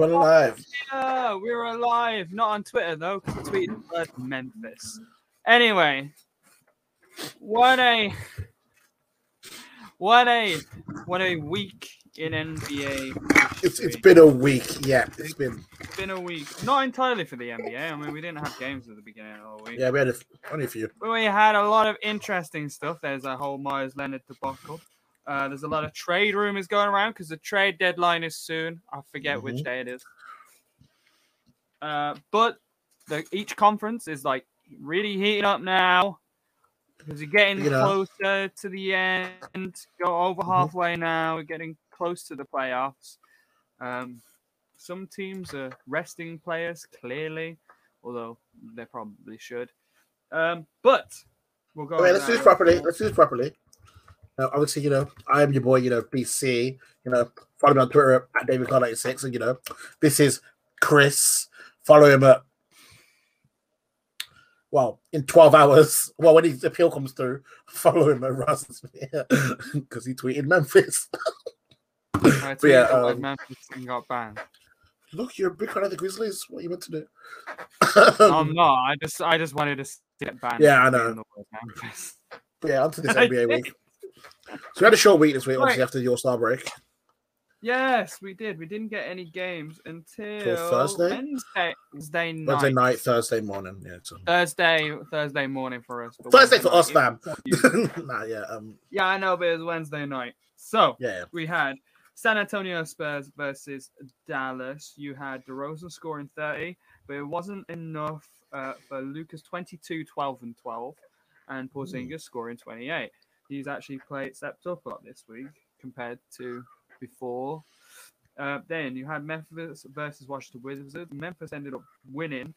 And we're live. Yeah, we're alive. Not on Twitter though, because I tweeted at Memphis. Anyway, what a what a what a week in NBA. It's, it's been a week. Yeah, it's been. It's been a week. Not entirely for the NBA. I mean, we didn't have games at the beginning of the week. Yeah, we had a, only a few. But we had a lot of interesting stuff. There's a whole Meyers Leonard debacle. Uh, there's a lot of trade rumors going around because the trade deadline is soon. I forget which Mhm. day it is. Uh, but the, each conference is like really heating up now because you're getting You know. closer to the end. Go over Mhm. halfway now. We're getting close to the playoffs. Um, some teams are resting players clearly, although they probably should. Um, but we'll go. Over let's do this properly. Let's do this properly. Now, obviously, you know, I am your boy, you know, BC. You know, follow me on Twitter at David Carl 86 And, you know, this is Chris. Follow him at, well, in 12 hours. Well, when his appeal comes through, follow him at Russ because he tweeted Memphis. I tweeted yeah, um, Memphis and got banned. Look, you're a big fan of the Grizzlies. What are you meant to do? I'm not. I just, I just wanted to it banned. Yeah, I know. being the word Memphis. But yeah, onto this NBA week. So we had a short week this week, obviously Right. after your star break. Yes, we did. We didn't get any games until Thursday? Wednesday, Wednesday night. Wednesday night, Thursday morning. Yeah, so. Thursday, Thursday morning for us. Thursday for us, fam. nah, yeah, um, yeah, I know, but it was Wednesday night. So yeah, we had San Antonio Spurs versus Dallas. You had DeRozan scoring 30, but it wasn't enough uh, for Luka's 22, 12, and 12, and Porzingis scoring 28. He's actually played stepped up a lot this week compared to before. Uh, then you had Memphis versus Washington Wizards. Memphis ended up winning.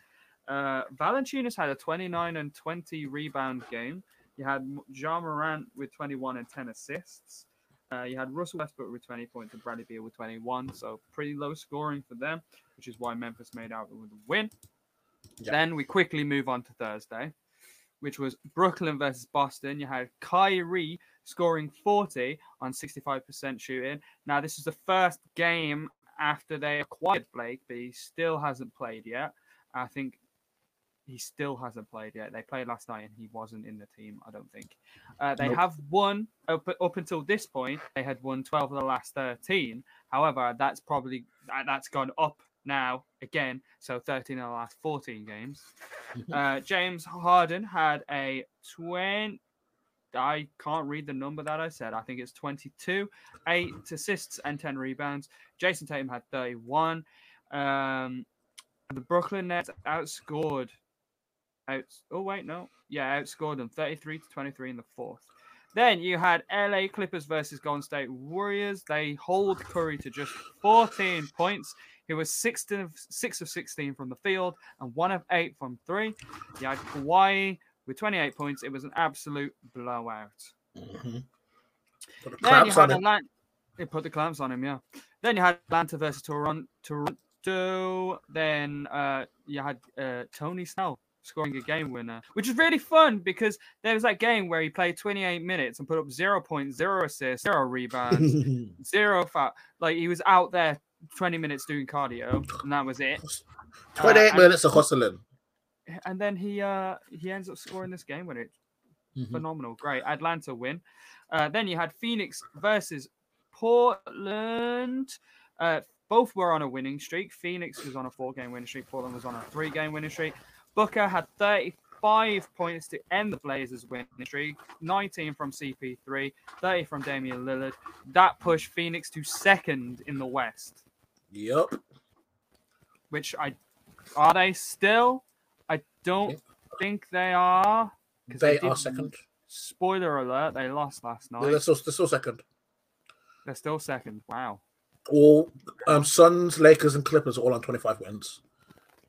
Uh, Valanciunas had a 29 and 20 rebound game. You had Ja Morant with 21 and 10 assists. Uh, you had Russell Westbrook with 20 points and Bradley Beal with 21. So pretty low scoring for them, which is why Memphis made out with a win. Yeah. Then we quickly move on to Thursday, which was Brooklyn versus Boston. You had Kyrie scoring 40 on 65% shooting. Now, this is the first game after they acquired Blake, but he still hasn't played yet. I think he still hasn't played yet. They played last night and he wasn't in the team, I don't think. Uh, they Nope. have won up, up until this point. They had won 12 of the last 13. However, that's probably that, that's gone up now again. So 13 in the last 14 games. Uh, James Harden had a 20. I can't read the number that I said. I think it's 22, eight assists and 10 rebounds. Jayson Tatum had 31. Um, the Brooklyn Nets outscored. Out, oh wait, no, yeah, outscored them 33 to 23 in the fourth. Then you had LA Clippers versus Golden State Warriors. They hold Curry to just 14 points. He was six of six of 16 from the field and one of eight from three. You had Kawhi with 28 points. It was an absolute blowout. Mhm. Put the Then you clamps had on it. Atlanta. They put the clamps on him, yeah. Then you had Atlanta versus Toronto. Toronto. Then uh, you had uh, Tony Snell scoring a game winner, which is really fun because there was that game where he played 28 minutes and put up zero points, zero assists, zero rebounds, zero foul. Like he was out there 20 minutes doing cardio, and that was it. 28 and- minutes of hustling. And then he uh he ends up scoring this game winner. Mhm. phenomenal. Great. Atlanta win. Uh, then you had Phoenix versus Portland. Uh, both were on a winning streak. Phoenix was on a four game winning streak. Portland was on a three game winning streak. Booker had 35 points to end the Blazers winning streak 19 from CP3, 30 from Damian Lillard. That pushed Phoenix to second in the West, Yup. which I are they still? I don't think they are. They did are second. Spoiler alert, they lost last night. They're still, they're still second. They're still second. Wow. All um, Suns, Lakers, and Clippers are all on 25 wins.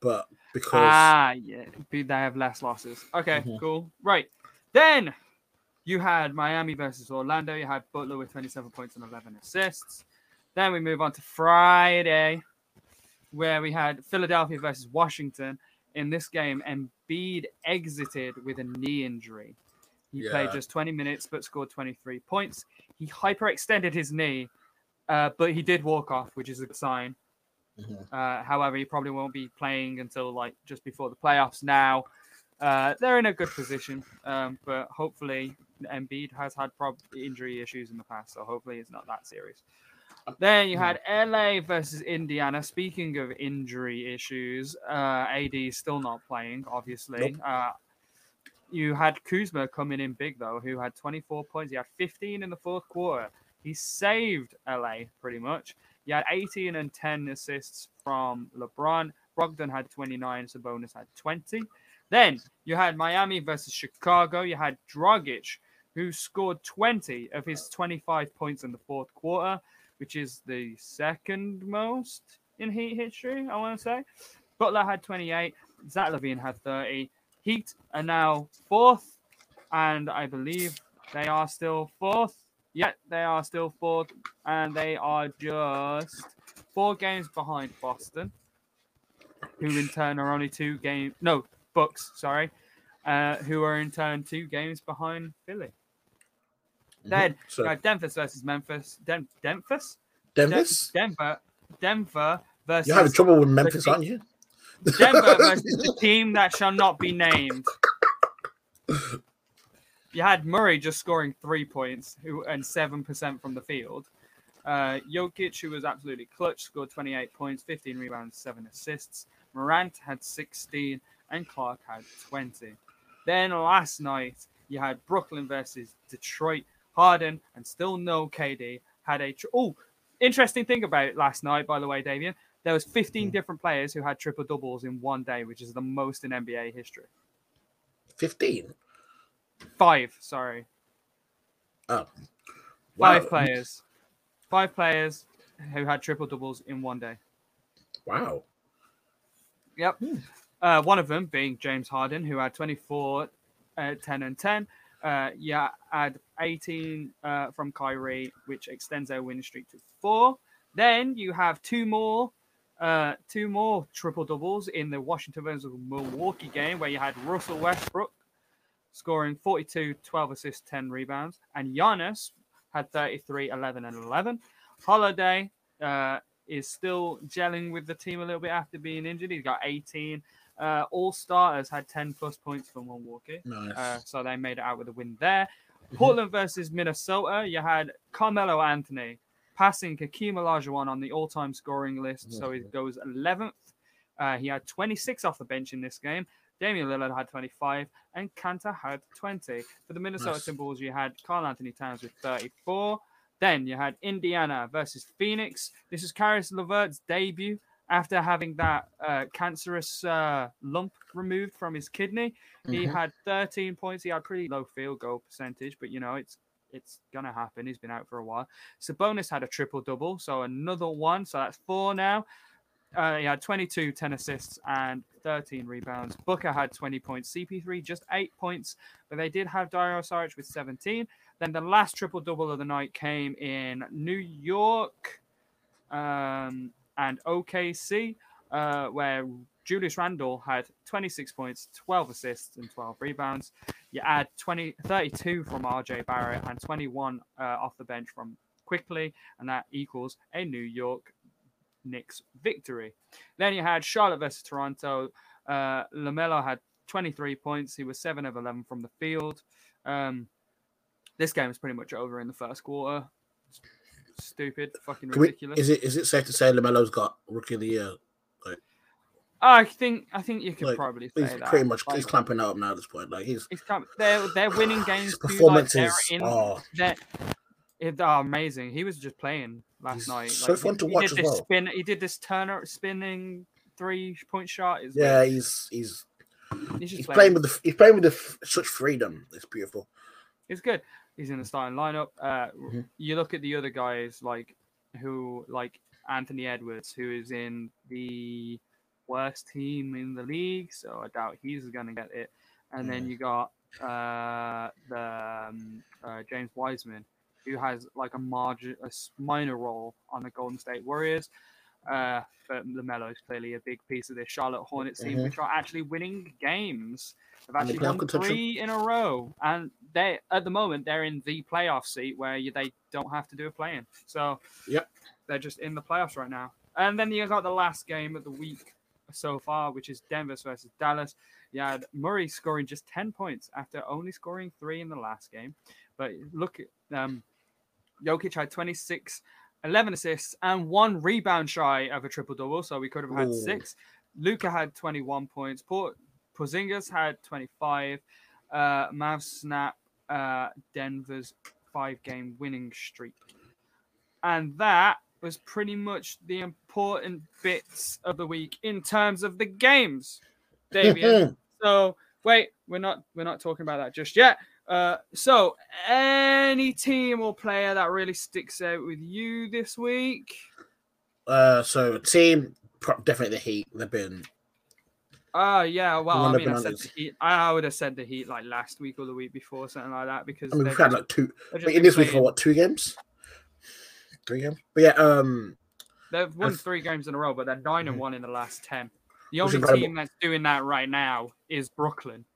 But because Ah, yeah. They have less losses. Okay, Mhm. cool. Right. Then you had Miami versus Orlando. You had Butler with 27 points and 11 assists. Then we move on to Friday, where we had Philadelphia versus Washington. In this game, Embiid exited with a knee injury. He played just 20 minutes but scored 23 points. He hyperextended his knee, uh, but he did walk off, which is a good sign. Mhm. Uh, however, he probably won't be playing until like just before the playoffs. Now, uh, they're in a good position, um, but hopefully, Embiid has had prob- injury issues in the past, so hopefully it's not that serious. Then you had LA versus Indiana. Speaking of injury issues, uh, AD is still not playing, obviously. Uh, you had Kuzma coming in big though, who had 24 points. He had 15 in the fourth quarter. He saved LA pretty much. He had 18 and 10 assists from LeBron. Brogdon had 29. Sabonis had 20. Then you had Miami versus Chicago. You had Dragic, who scored 20 of his 25 points in the fourth quarter, which is the second most in Heat history, I want to say. Butler had 28. Zach LaVine had 30. Heat are now fourth, and I believe they are still fourth. Yet they are still fourth, and they are just four games behind Boston, who in turn are only two games. No, Bucks, sorry, uh, who are in turn two games behind Philly. Then So, you had Denver versus Memphis. Den- Denver? Den- Denver's? Denver. Denver versus You're having trouble with Memphis, aren't you? Denver versus the team that shall not be named. You had Murray just scoring three points and seven percent from the field. Uh, Jokic, who was absolutely clutch, scored 28 points, 15 rebounds, seven assists. Morant had 16, and Clark had 20. Then last night you had Brooklyn versus Detroit. Harden and still no KD had a tr- oh interesting thing about last night, by the way, Davian. There was 15 different players who had triple doubles in one day, which is the most in NBA history. 15. Five, sorry, Oh. five players, five players who had triple doubles in one day. Wow. Yep. Uh, one of them being James Harden, who had 24, uh, 10, and 10. Uh, yeah, had 18 uh, from Kyrie, which extends their win streak to four. Then you have two more, uh, two more triple doubles in the Washington versus Milwaukee game, where you had Russell Westbrook scoring 42, 12 assists, 10 rebounds, and Giannis had 33, 11, and 11. Holiday uh, is still gelling with the team a little bit after being injured. He's got 18. Uh, all starters had 10 plus points for Milwaukee. Nice. Uh, so they made it out with a win there. Portland versus Minnesota, you had Carmelo Anthony passing Hakeem Olajuwon on the all-time scoring list, so he goes 11th. Uh, he had 26 off the bench in this game. Damian Lillard had 25, and Kanter had 20. For the Minnesota Nice. Timberwolves, you had Karl-Anthony Towns with 34. Then you had Indiana versus Phoenix. This is Caris LeVert's debut after having that uh, cancerous uh, lump removed from his kidney. He Mhm. had 13 points. He had pretty low field goal percentage, but you know it's it's gonna happen. He's been out for a while. Sabonis had a triple double, so another one. So that's four now. Uh, he had 22, 10 assists, and 13 rebounds. Booker had 20 points. CP3 just eight points, but they did have Dario Saric with 17. Then the last triple double of the night came in New York um, and OKC, uh, where Julius Randle had 26 points, 12 assists, and 12 rebounds. You add 20, 32 from RJ Barrett and 21 uh, off the bench from Quickley, and that equals a New York Knicks victory. Then you had Charlotte versus Toronto. Uh, Lamelo had 23 points. He was 7 of 11 from the field. Um, this game is pretty much over in the first quarter. Stupid, fucking Can we- ridiculous. is it is it safe to say Lamelo's got rookie of the year? Oh, I think I think you could Like, probably say He's that. pretty much Like, he's clamping up now at this point. Like he's It's come, they're they're winning games. too, like, performances in, are they're, it- are amazing. He was just playing last He's night. so Like, fun he, to he watch did as this well. Spin, he did this Turner spinning three point shot. Yeah, he's he's he's he's playing. playing with the he's playing with the f- such freedom. It's beautiful. It's good. He's in the starting lineup. Uh, Mhm. You look at the other guys like who like Anthony Edwards, who is in the worst team in the league, so I doubt he's gonna get it. And then you got uh, the um, uh, James Wiseman, who has like a margin, a minor role on the Golden State Warriors. Uh, but Lamelo is clearly a big piece of this Charlotte Hornets team, Mhm. which are actually winning games. They've actually won three in a row, and they at the moment they're in the playoff seat where you, they don't have to do a play-in. So Yep. they're just in the playoffs right now. And then you got the last game of the week so far, which is Denver versus Dallas. You had Murray scoring just 10 points after only scoring three in the last game. But look, um, Jokic had 26, 11 assists, and one rebound shy of a triple double. So we could have had Ooh. six. Luka had 21 points. Port Porzingis had 25. Uh, Mavs snap uh, Denver's five game winning streak. And that was pretty much the important bits of the week in terms of the games, Davian. so wait, we're not we're not talking about that just yet. Uh, so any team or player that really sticks out with you this week? Uh, so team definitely the Heat. They've been Oh yeah, well I mean I said the Heat. I would have said the Heat like last week or the week before, something like that, because I mean, they've we've had like two. they've just But in this week, for what two games? Three games. But yeah, um, They've won I've- three games in a row, but they're nine and Mhm. one in the last ten. The only team that's doing that right now is Brooklyn.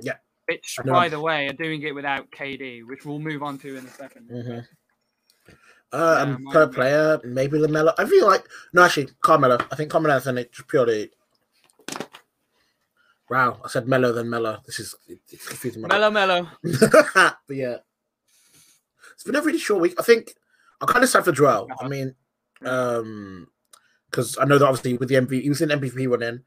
Yeah. Which, by the way, are doing it without KD, which we'll move on to in a 2nd mhm. Yeah, Uh, and per player, maybe Lamelo. I feel like no, actually, Carmelo. I think Carmelo Anthony just purely. Wow, I said mellow then mellow. This is it's confusing. my Mellow, mellow. but yeah, it's been a really short week. I think I'm kind of sad for Joel. I mean, um, because I know that obviously with the MVP, he was in MVP running,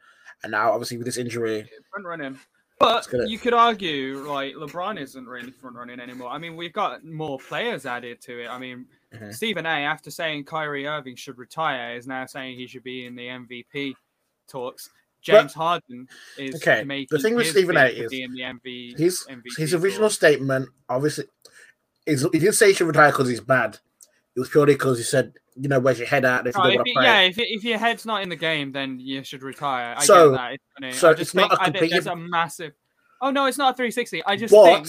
and now obviously with this injury, Front running. But gonna- you could argue, like, LeBron isn't really front running anymore. I mean, we've got more players added to it. I mean, Mhm. Stephen A, after saying Kyrie Irving should retire, is now saying he should be in the MVP talks. James Harden is Okay, the thing with Stephen A is be in the MV, his MVP his original statement obviously is he didn't say he should retire because he's bad. It was purely because he said, you know, where's your head at? If Oh, if want you- to play, yeah, if, if your head's not in the game, then you should retire. I So- get that. It's funny. so it's not a I think complete- there's a massive. Oh no, it's not a 360. I just but think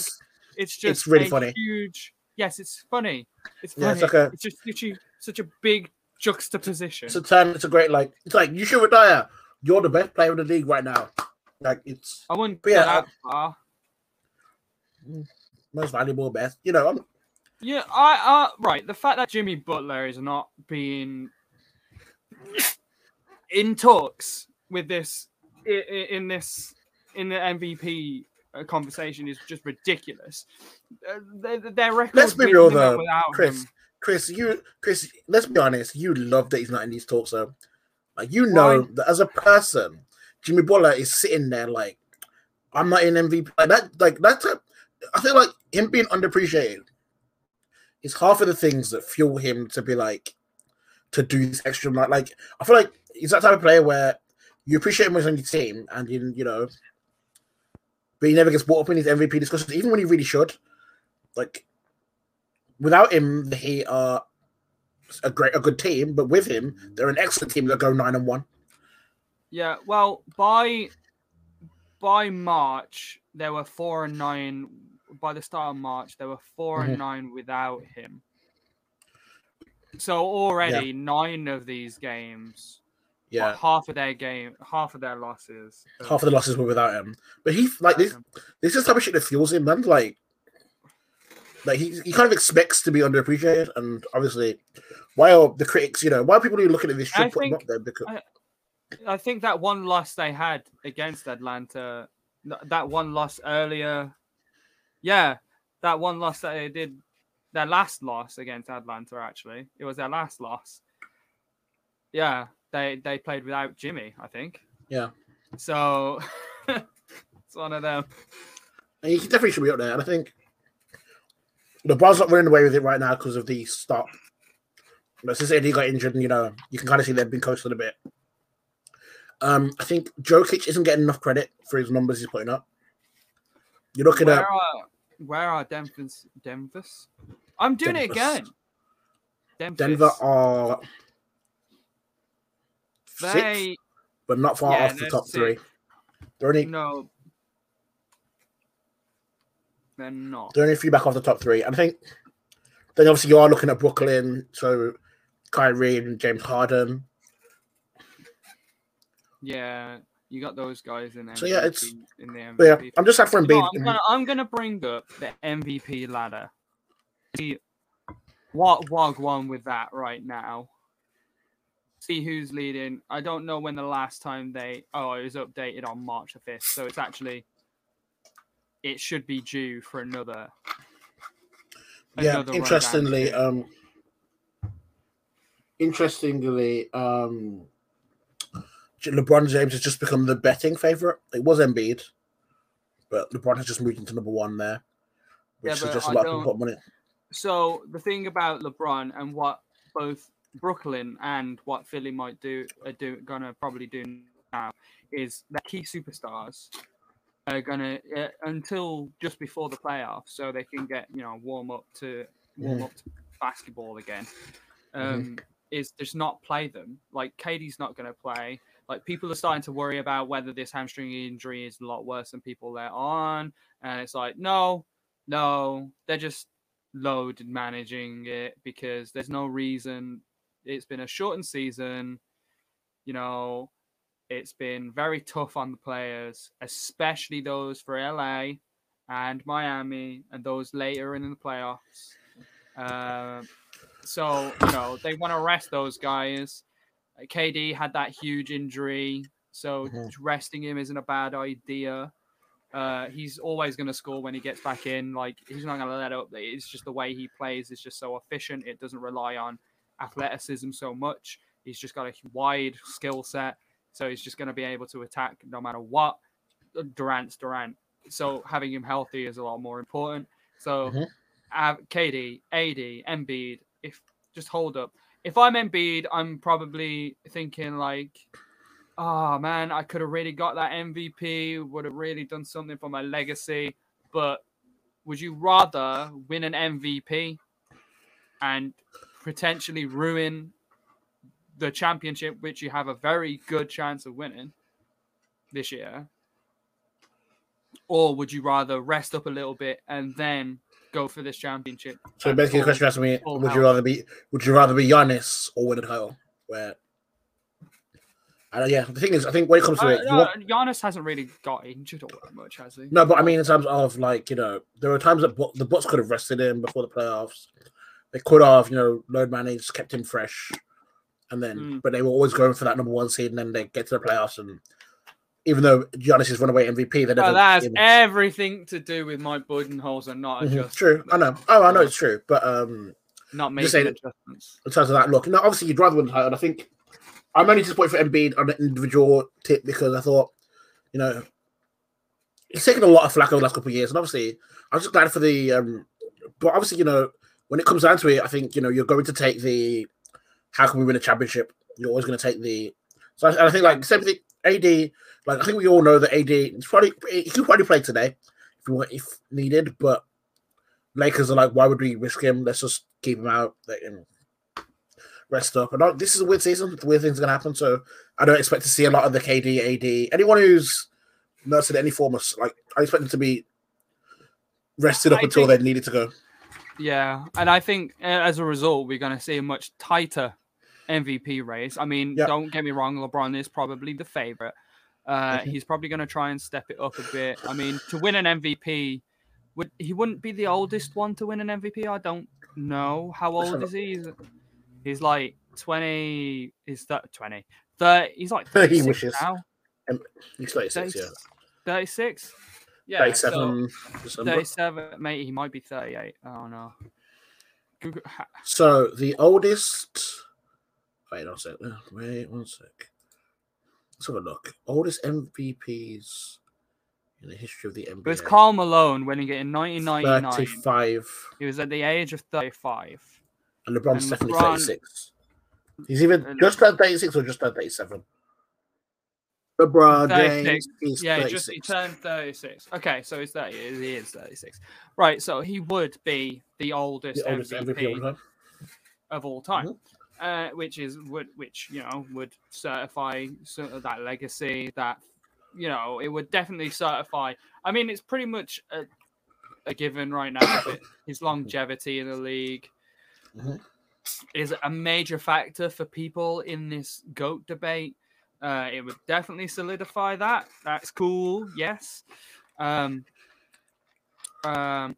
it's just It's really funny. Huge. Yes, it's funny. It's Yeah, funny. it's like a- It's just such a, such a big juxtaposition. it's a turn. It's a great like. It's like you should retire. You're the best player in the league right now. Like it's I wouldn't go yeah, that far. most valuable, best. You know, I'm, Yeah, I uh right. The fact that Jimmy Butler is not being in talks with this in this in the MVP uh, conversation is just ridiculous. Uh, their, their record Let's be real, though, Chris. him- Chris, you, Chris, let's be honest. You love that he's not in these talks, though. Like you know Why? that as a person, Jimmy Butler is sitting there like, I'm not in MVP. Like that, like that's. A, I feel like him being underappreciated is half of the things that fuel him to be like, to do this extra. Like, like I feel like he's that type of player where you appreciate him when he's on your team, and you, you know, but he never gets brought up in his MVP discussions, even when he really should. Like, without him, the Heat are a great, a good team, but with him, they're an excellent team that go nine and one. Yeah, well, by by March there were four and nine. By the start of March, there were 4 Mhm. and nine without him. So already nine of these games, Yeah, half of their game, half of their losses. half of the losses were without him, but he like this. This is the type of shit that fuels him, man. Like, like he, he kind of expects to be underappreciated, and obviously, while the critics, you know, while people who looking at this should I put him think- up there because I think that one loss they had against Atlanta, that one loss earlier, yeah, that one loss that they did, their last loss against Atlanta. Actually, it was their last loss. Yeah, they they played without Jimmy. I think. Yeah. So it's one of them. and he definitely should be up there. And I think LeBron's not running away with it right now because of the start. But since Eddie got injured, and you know, you can kind of see they've been coasting a bit. Um, I think Jokic isn't getting enough credit for his numbers he's putting up. You're looking Where at are where are Denver's Denver's? I'm doing it again. Denver's. Denver are They but not far Yeah, off the top three. sixth. They're only no. They're not. they're only a few back off the top three. And I think then obviously you are looking at Brooklyn, so Kyrie and James Harden. Yeah, you got those guys in there. So, yeah, it's- in the MVP. Yeah, I'm just sad for You know, I'm gonna I'm gonna bring up the MVP ladder. See what Wog won with that right now. see who's leading. I don't know when the last time they. Oh, it was updated on March the fifth, so it's actually. It should be due for another. Yeah, another rundown interestingly, um, interestingly, um, LeBron James has just become the betting favorite. It was Embiid, but LeBron has just moved into number one there, which Yeah, is but just lot of people money. So the thing about LeBron and what both Brooklyn and what Philly might do are do gonna probably do now is their key superstars are gonna uh, until just before the playoffs, so they can get you know warm up to warm up to basketball again. Um, Is just not play them. Like KD's not gonna play. Like people are starting to worry about whether this hamstring injury is a lot worse than people let on, and it's like no, no, they're just load managing it because there's no reason. It's been a shortened season. You know, it's been very tough on the players, especially those for LA and Miami and those later in the playoffs. Um, so, you know, they want to rest those guys. Uh, KD had that huge injury, so Mhm. resting him isn't a bad idea. Uh, he's always going to score when he gets back in. Like he's not going to let up. It's just the way he plays is just so efficient. It doesn't rely on athleticism so much. He's just got a wide skill set, so he's just going to be able to attack no matter what. Uh, Durant's Durant, so having him healthy is a lot more important. So, Mhm. have KD, AD, Embiid. If just hold up. If I'm Embiid, I'm probably thinking like, oh man, I could have really got that MVP, would have really done something for my legacy. But would you rather win an MVP and potentially ruin the championship, which you have a very good chance of winning this year? Or would you rather rest up a little bit and then go for this championship? So basically, the question you asked me: Would you rather be Would you rather be Giannis or win a title? Where, uh, yeah, the thing is, I think when it comes to Uh, it, no, want- Giannis hasn't really got injured all that much, has he? no, but I mean, in terms of like, you know, there were times that Bu- the Bucks could have rested him before the playoffs. They could have, you know, load managed, kept him fresh, and then, Mm. but they were always going for that number one seed, and then they get to the playoffs, and even though Giannis is runaway MVP, they never. that has even- everything to do with my Budenholzer not adjusting, True, I know. Oh, I know it's true, but um, not making saying- adjustments. in terms of that look. No, obviously you'd rather win the title. I think I'm only disappointed for Embiid on an individual tip because I thought, you know, he's taken a lot of flack over the last couple of years, and obviously I was just glad for the. um But obviously, you know, when it comes down to it, I think you know you're going to take the. How can we win a championship? You're always going to take the. So I, I think like same thing. AD, like I think we all know that AD. It's probably he could probably play today if we want, if needed, but Lakers are like, why would we risk him? Let's just keep him out. Let him rest up. And I- this is a weird season. Weird things are gonna happen. So I don't expect to see a lot of the KD, AD, anyone who's nursed in any form of like. I expect them to be rested up I until think- they needed to go. Yeah, and I think as a result, we're going to see a much tighter MVP race. I mean, don't get me wrong, LeBron is probably the favorite. Uh, Mhm. He's probably going to try and step it up a bit. I mean, to win an MVP, would he wouldn't be the oldest one to win an MVP? I don't know. How old is he? He's, he's like twenty. He's that twenty? 30, he's like 36 wishes. now. He's 36, yeah. 36? Yeah. so- 37 December. 37, mate. He might be 38. Oh no. Google, So the oldest. Wait, one sec. uh, Wait one sec. Let's have a look. Oldest MVPs in the history of the NBA. it was Karl Malone winning it in 1999. 35. He was at the age of 35. And LeBron's And definitely LeBron- 36. He's even just turned 36 or just turned 37. LeBron 36. James is Yeah, 36. just he turned 36. Okay, so he's 30. He is 36. Right, so he would be the oldest, the oldest MVP, MVP of all time. of all time. Mhm. Uh, which is would which you know would certify sort of that legacy that you know it would definitely certify. I mean, it's pretty much a, a given right now. that his longevity in the league Mhm. is a major factor for people in this goat debate. Uh, it would definitely solidify that. That's cool. Yes. Um, um,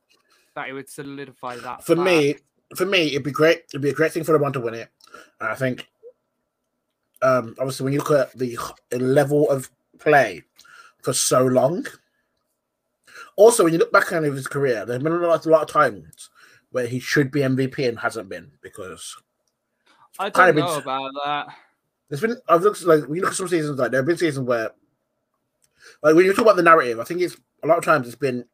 that it would solidify that For me, for me, it'd be great. It'd be a great thing for LeBron to win it. And I think um, obviously when you look at the level of play for so long. Also, when you look back on his career, there's been a lot, a lot of times where he should be MVP and hasn't been because I don't know about that. There's been I've looked like when you look at some seasons like there have been seasons where like when you talk about the narrative, I think it's a lot of times it's been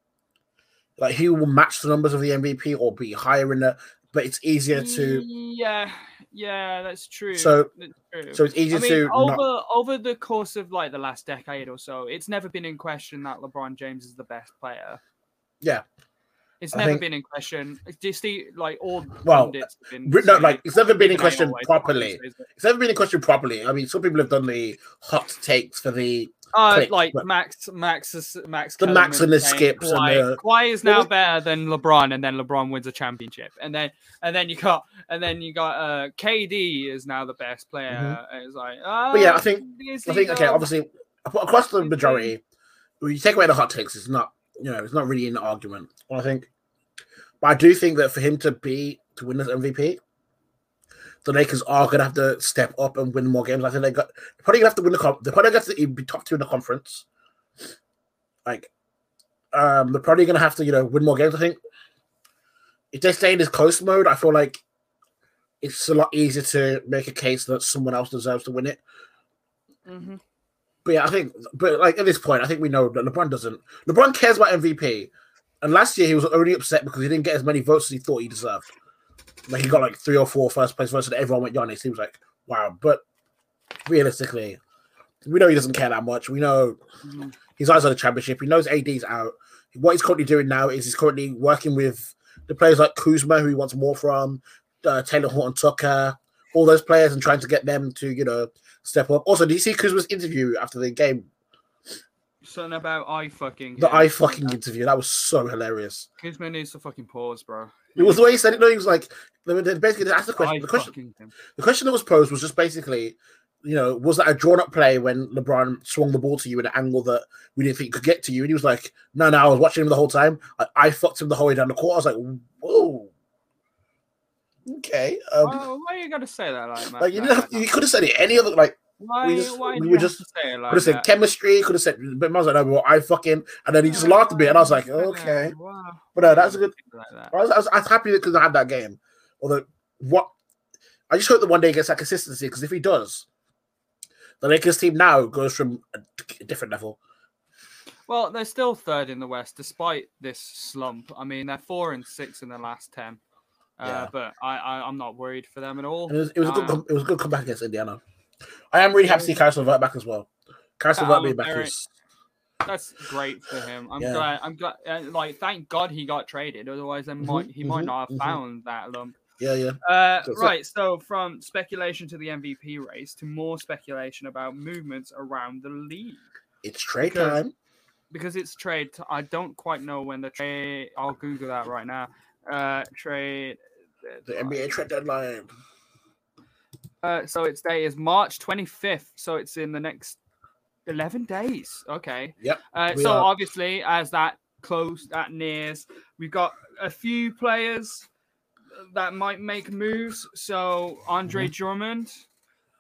like he will match the numbers of the MVP or be higher in the but it's easier to Yeah, yeah, that's true. So- That's true. so it's easier I mean, to over not over the course of like the last decade or so, it's never been in question that LeBron James is the best player. Yeah. It's I never think- been in question. Do you see, like all Well, pundits have been no, like it's never been in question properly. It's never been in question properly. I mean, some people have done the hot takes for the Uh, click, like Max, Max, Max, The Max and the saying skips and the- Kawhi is now better than LeBron, and then LeBron wins a championship, and then and then you got and then you got uh KD is now the best player. And It's like, oh, But yeah, I think- I think okay, obviously across the majority, when you take away the hot takes, it's not you know it's not really an argument. I think, but I do think that for him to be to win this MVP, the Lakers are gonna have to step up and win more games. I think they got they're probably gonna have to win the comp. They're probably gonna have to be top two in the conference. Like, um, they're probably gonna have to you know win more games. I think if they stay in this close mode, I feel like it's a lot easier to make a case that someone else deserves to win it. Mhm. But yeah, I think, but like at this point, I think we know that LeBron doesn't. LeBron cares about MVP, and last year he was only upset because he didn't get as many votes as he thought he deserved. Like he got like three or four first place votes, and everyone went Giannis. He was like, "Wow!" But realistically, we know he doesn't care that much. We know Mhm. his eyes on the championship. He knows AD's out. What he's currently doing now is he's currently working with the players like Kuzma, who he wants more from, uh, Talen Horton-Tucker, all those players, and trying to get them to you know step up. Also, did you see Kuzma's interview after the game? Something about I fucking. The. I fucking interview that was so hilarious. Kuzma needs to fucking pause, bro. It was the way he said it. No, he was like, they were- they basically asked the question. The question, him. the question that was posed was just basically, you know, was that a drawn up play when LeBron swung the ball to you in an angle that we didn't think could get to you? And he was like, no, no, I was watching him the whole time. I, I fucked him the whole way down the court. I was like, whoa. Okay. Um, Why, why you gotta say that like, like you didn't have, you could have said it any other like Why, we just- why we were just- say like could have said that? chemistry, could have said but I was like, no, well, I fucking and then he just laughed a bit and I was like, okay. Wow. But no, that's a good Like that. I was, I was, I was happy because I had that game. Although, what I just hope that one day he gets that consistency because if he does, the Lakers team now goes from a, different level. Well, they're still third in the West despite this slump. I mean, they're four and six in the last ten. Uh, Yeah. But I, I, I'm not worried for them at all. It was, it was a good, it was a good comeback against Indiana. I am really happy to see Caris LeVert back as well. Caris LeVert being back is That's great for him. I'm Yeah. glad. I'm glad. Uh, like, thank God he got traded. Otherwise, then Mhm, might he might mhm, not have mhm. found that lump. yeah, yeah. Uh, So- right. So from speculation to the MVP race to more speculation about movements around the league. It's trade Because- time. because it's trade. t- I don't quite know when the trade. I'll Google that right now. Uh, trade. The NBA trade deadline. Uh, so its day is March 25th. So it's in the next 11 days. Okay. Yep, Uh, so are. obviously, as that close, that nears, we've got a few players that might make moves. So Andre Mm-hmm. Drummond,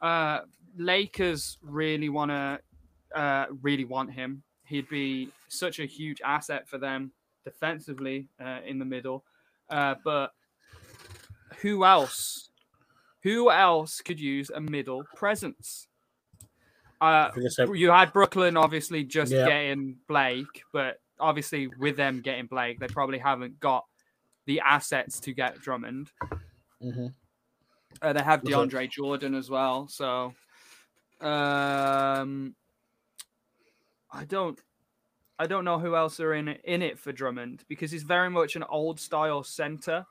uh, Lakers really want to, uh, really want him. He'd be such a huge asset for them defensively uh, in the middle. Uh, but who else? Who else could use a middle presence? Uh, I think it's a- you had Brooklyn obviously just Yeah. getting Blake, but obviously with them getting Blake, they probably haven't got the assets to get Drummond. Mhm. Uh, they have DeAndre Jordan as well, so um, I don't, I don't know who else are in it, in it for Drummond because he's very much an old style center.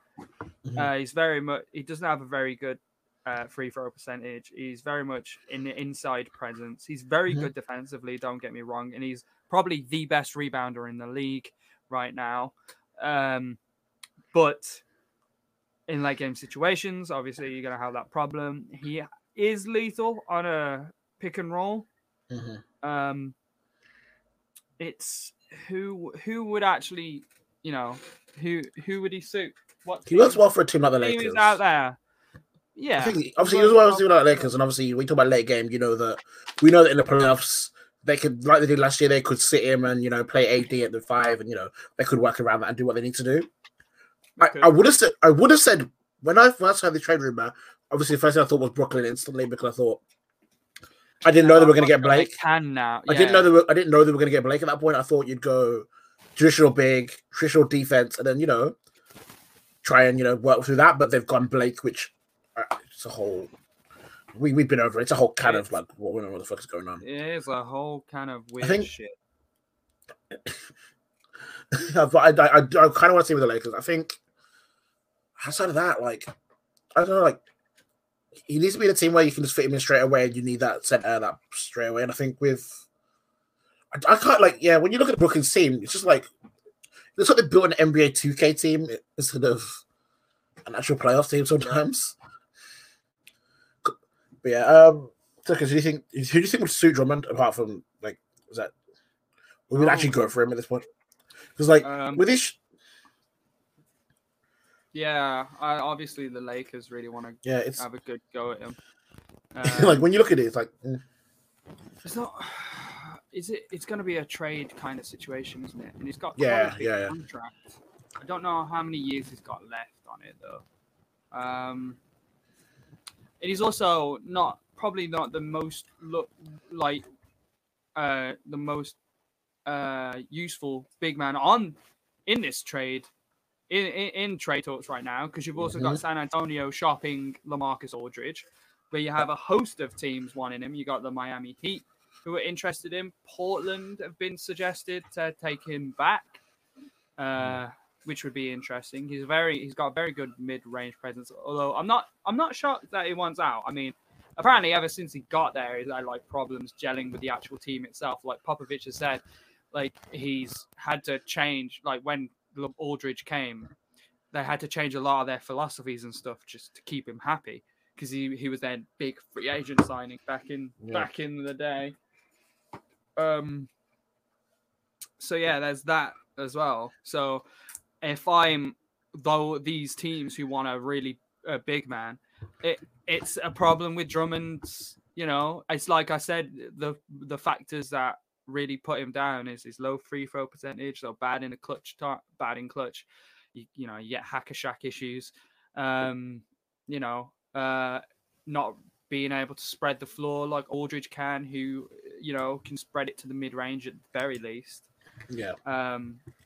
Mhm. Uh, he's very much he doesn't have a very good uh, free throw percentage. He's very much in the inside presence. He's very Mhm. good defensively. Don't get me wrong, and he's probably the best rebounder in the league right now. Um, but in late game situations, obviously you're gonna have that problem. He is lethal on a pick and roll. Mhm. Um, it's who who would actually, you know, who who would he suit? What He works well for a team like the Lakers. is out there? Yeah, I think obviously as well as doing like Lakers, and obviously we talk about late game. You know that we know that in the playoffs they could, like they did last year, they could sit him and you know play AD at the five, and you know they could work around that and do what they need to do. I, I would have said I would have said when I first heard the trade rumor. Obviously, the first thing I thought was Brooklyn instantly because I thought I didn't know they were going to get Blake. Can now. I didn't know they were. I didn't know they were going to get Blake at that point. I thought you'd go traditional big, traditional defense, and then you know try and you know work through that. But they've gone Blake, which Uh, it's a whole. We we've been over. it. It's a whole kind of like what, what the fuck is going on. It is a whole kind of weird think- shit. but I, I, I, kind of want to see with the Lakers. I think outside of that, like I don't know, like he needs to be in a team where you can just fit him in straight away, and you need that center that straight away. And I think with I, I can't like yeah, when you look at the Brooklyn team, it's just like it's like they built an NBA 2K team instead of an actual playoff team sometimes. But yeah, um, Tucker, do you think who do you think would suit Drummond apart from like was that we would Oh. actually go for him at this point? Because like Um, with this, Yeah, I, obviously the Lakers really want to yeah, it's have a good go at him. like Um, when you look at it, it's like mm, it's not. Is it? It's going to be a trade kind of situation, isn't it? And he's got Yeah, yeah, yeah. contract. I don't know how many years he's got left on it though. Um, and he's also not probably not the most look like uh the most uh useful big man on in this trade in in, in trade talks right now because you've also got Mhm. San Antonio shopping Lamarcus Aldridge, where you have a host of teams wanting him. You got the Miami Heat who are interested in. Portland have been suggested to take him back, uh, which would be interesting. He's very he's got a very good mid range presence. Although I'm not I'm not shocked that he wants out. I mean. Apparently, ever since he got there, he's had like problems gelling with the actual team itself. Like Popovich has said, like he's had to change. Like when Aldridge came, they had to change a lot of their philosophies and stuff just to keep him happy because he, he was their big free agent signing back in Yeah. back in the day. Um. So yeah, there's that as well. So if I'm though these teams who want a really a big man, it it's a problem with Drummond's. You know, it's like I said, the the factors that really put him down is his low free throw percentage, so bad in the clutch, bad in clutch. You, you know, you get Hack-a-Shaq issues. Um, you know, uh, not being able to spread the floor like Aldridge can, who you know can spread it to the mid range at the very least. yeah, Um, s- i- i-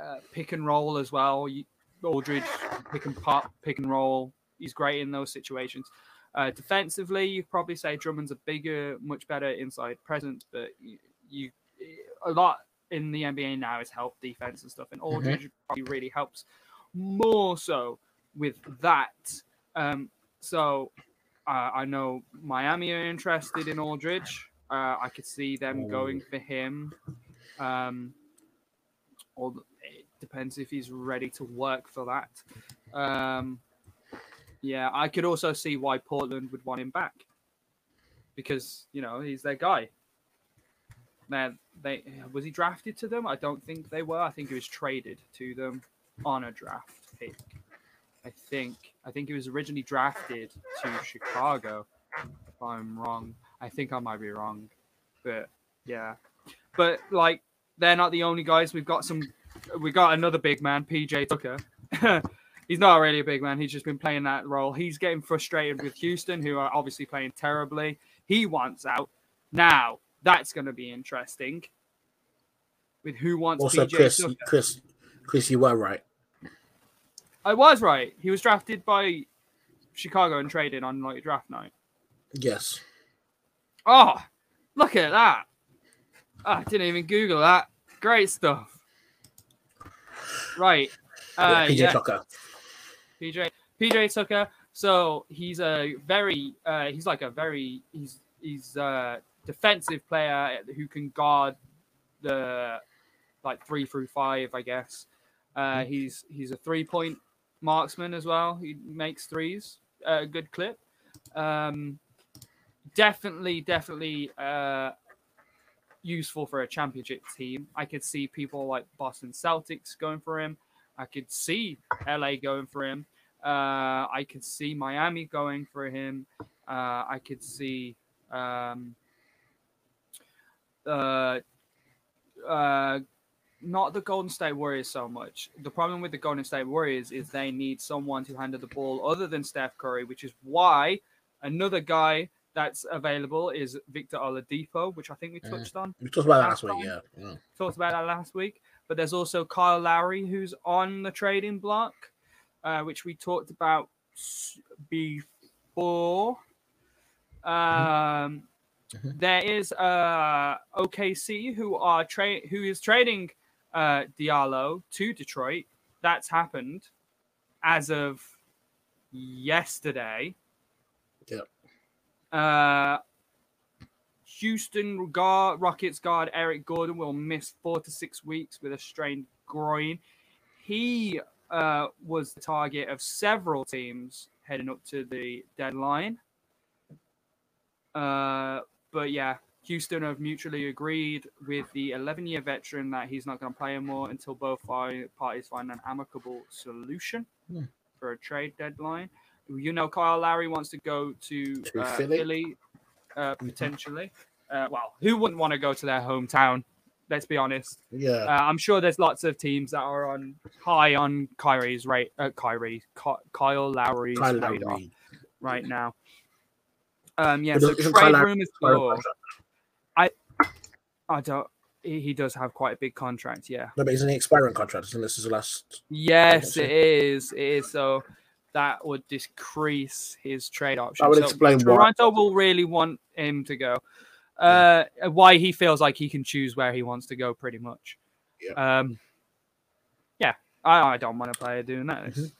uh, pick and roll as well. Aldridge pick and pop, pick and roll. He's great in those situations. Uh, defensively, you probably say Drummond's a bigger, much better inside presence, but you, you a lot in the NBA now is help defense and stuff, and Aldridge probably really helps more so with that. Um, so uh, I know Miami are interested in Aldridge. Uh, I could see them going for him. Um, or it depends if he's ready to work for that. Um, yeah, I could also see why Portland would want him back because you know he's their guy. Now, they was he drafted to them? I don't think they were. I think he was traded to them on a draft pick. I think. I think he was originally drafted to Chicago. If I'm wrong, I think I might be wrong, but yeah. But like, they're not the only guys. We've got some. We got another big man, PJ Tucker. He's not really a big man. He's just been playing that role. He's getting frustrated with Houston, who are obviously playing terribly. He wants out. Now that's going to be interesting. With who wants Also, PJ Chris, Tucker. Chris, Chris, you were right. I was right. He was drafted by Chicago and traded on like draft night. Yes. Oh, look at that. Oh, I didn't even Google that. Great stuff. Right. Yeah, Uh, PJ yeah, Tucker. PJ PJ Tucker. So he's a very uh, he's like a very he's he's a defensive player who can guard the like three through five, I guess. Uh, he's he's a three point marksman as well. He makes threes, a good clip. Um, definitely, definitely uh, useful for a championship team. I could see people like Boston Celtics going for him. I could see LA going for him. Uh, I could see Miami going for him. Uh, I could see um, uh, uh, not the Golden State Warriors so much. The problem with the Golden State Warriors is they need someone to handle the ball other than Steph Curry, which is why another guy that's available is Victor Oladipo, which I think we Mm. touched on. We talked about that last Last week. Yeah. yeah. Talked about that last week. But there's also Kyle Lowry, who's on the trading block, uh, which we talked about before. Um, Mhm. there is uh, OKC who are tra- who is trading uh, Diallo to Detroit. That's happened as of yesterday. Yep. Uh, Houston guard, Rockets guard Eric Gordon will miss four to six weeks with a strained groin. He uh, was the target of several teams heading up to the deadline. Uh, but yeah, Houston have mutually agreed with the 11 year veteran that he's not going to play anymore until both parties find an amicable solution Hmm. for a trade deadline. You know, Kyle Lowry wants to go to, To uh, Philly? Philly, uh, Mhm. potentially. Uh, well, who wouldn't want to go to their hometown? Let's be honest. Yeah. Uh, I'm sure there's lots of teams that are on high on Kyrie's rate. Uh, Kyrie, Ky- Kyle Lowry's Kyle radar Lowry. right now. Um, yeah, so isn't Kyle trade rumors Sorry, galore. contract. I don't. He, he does have quite a big contract. Yeah. No, but he's an expiring contract, and this is the last. Yes, it is. It is. So that would decrease his trade option. I would So explain why. Toronto will really want him to go. Uh, why he feels like he can choose where he wants to go, pretty much. Yeah. Um. Yeah, I, I don't want a player doing that. Mhm.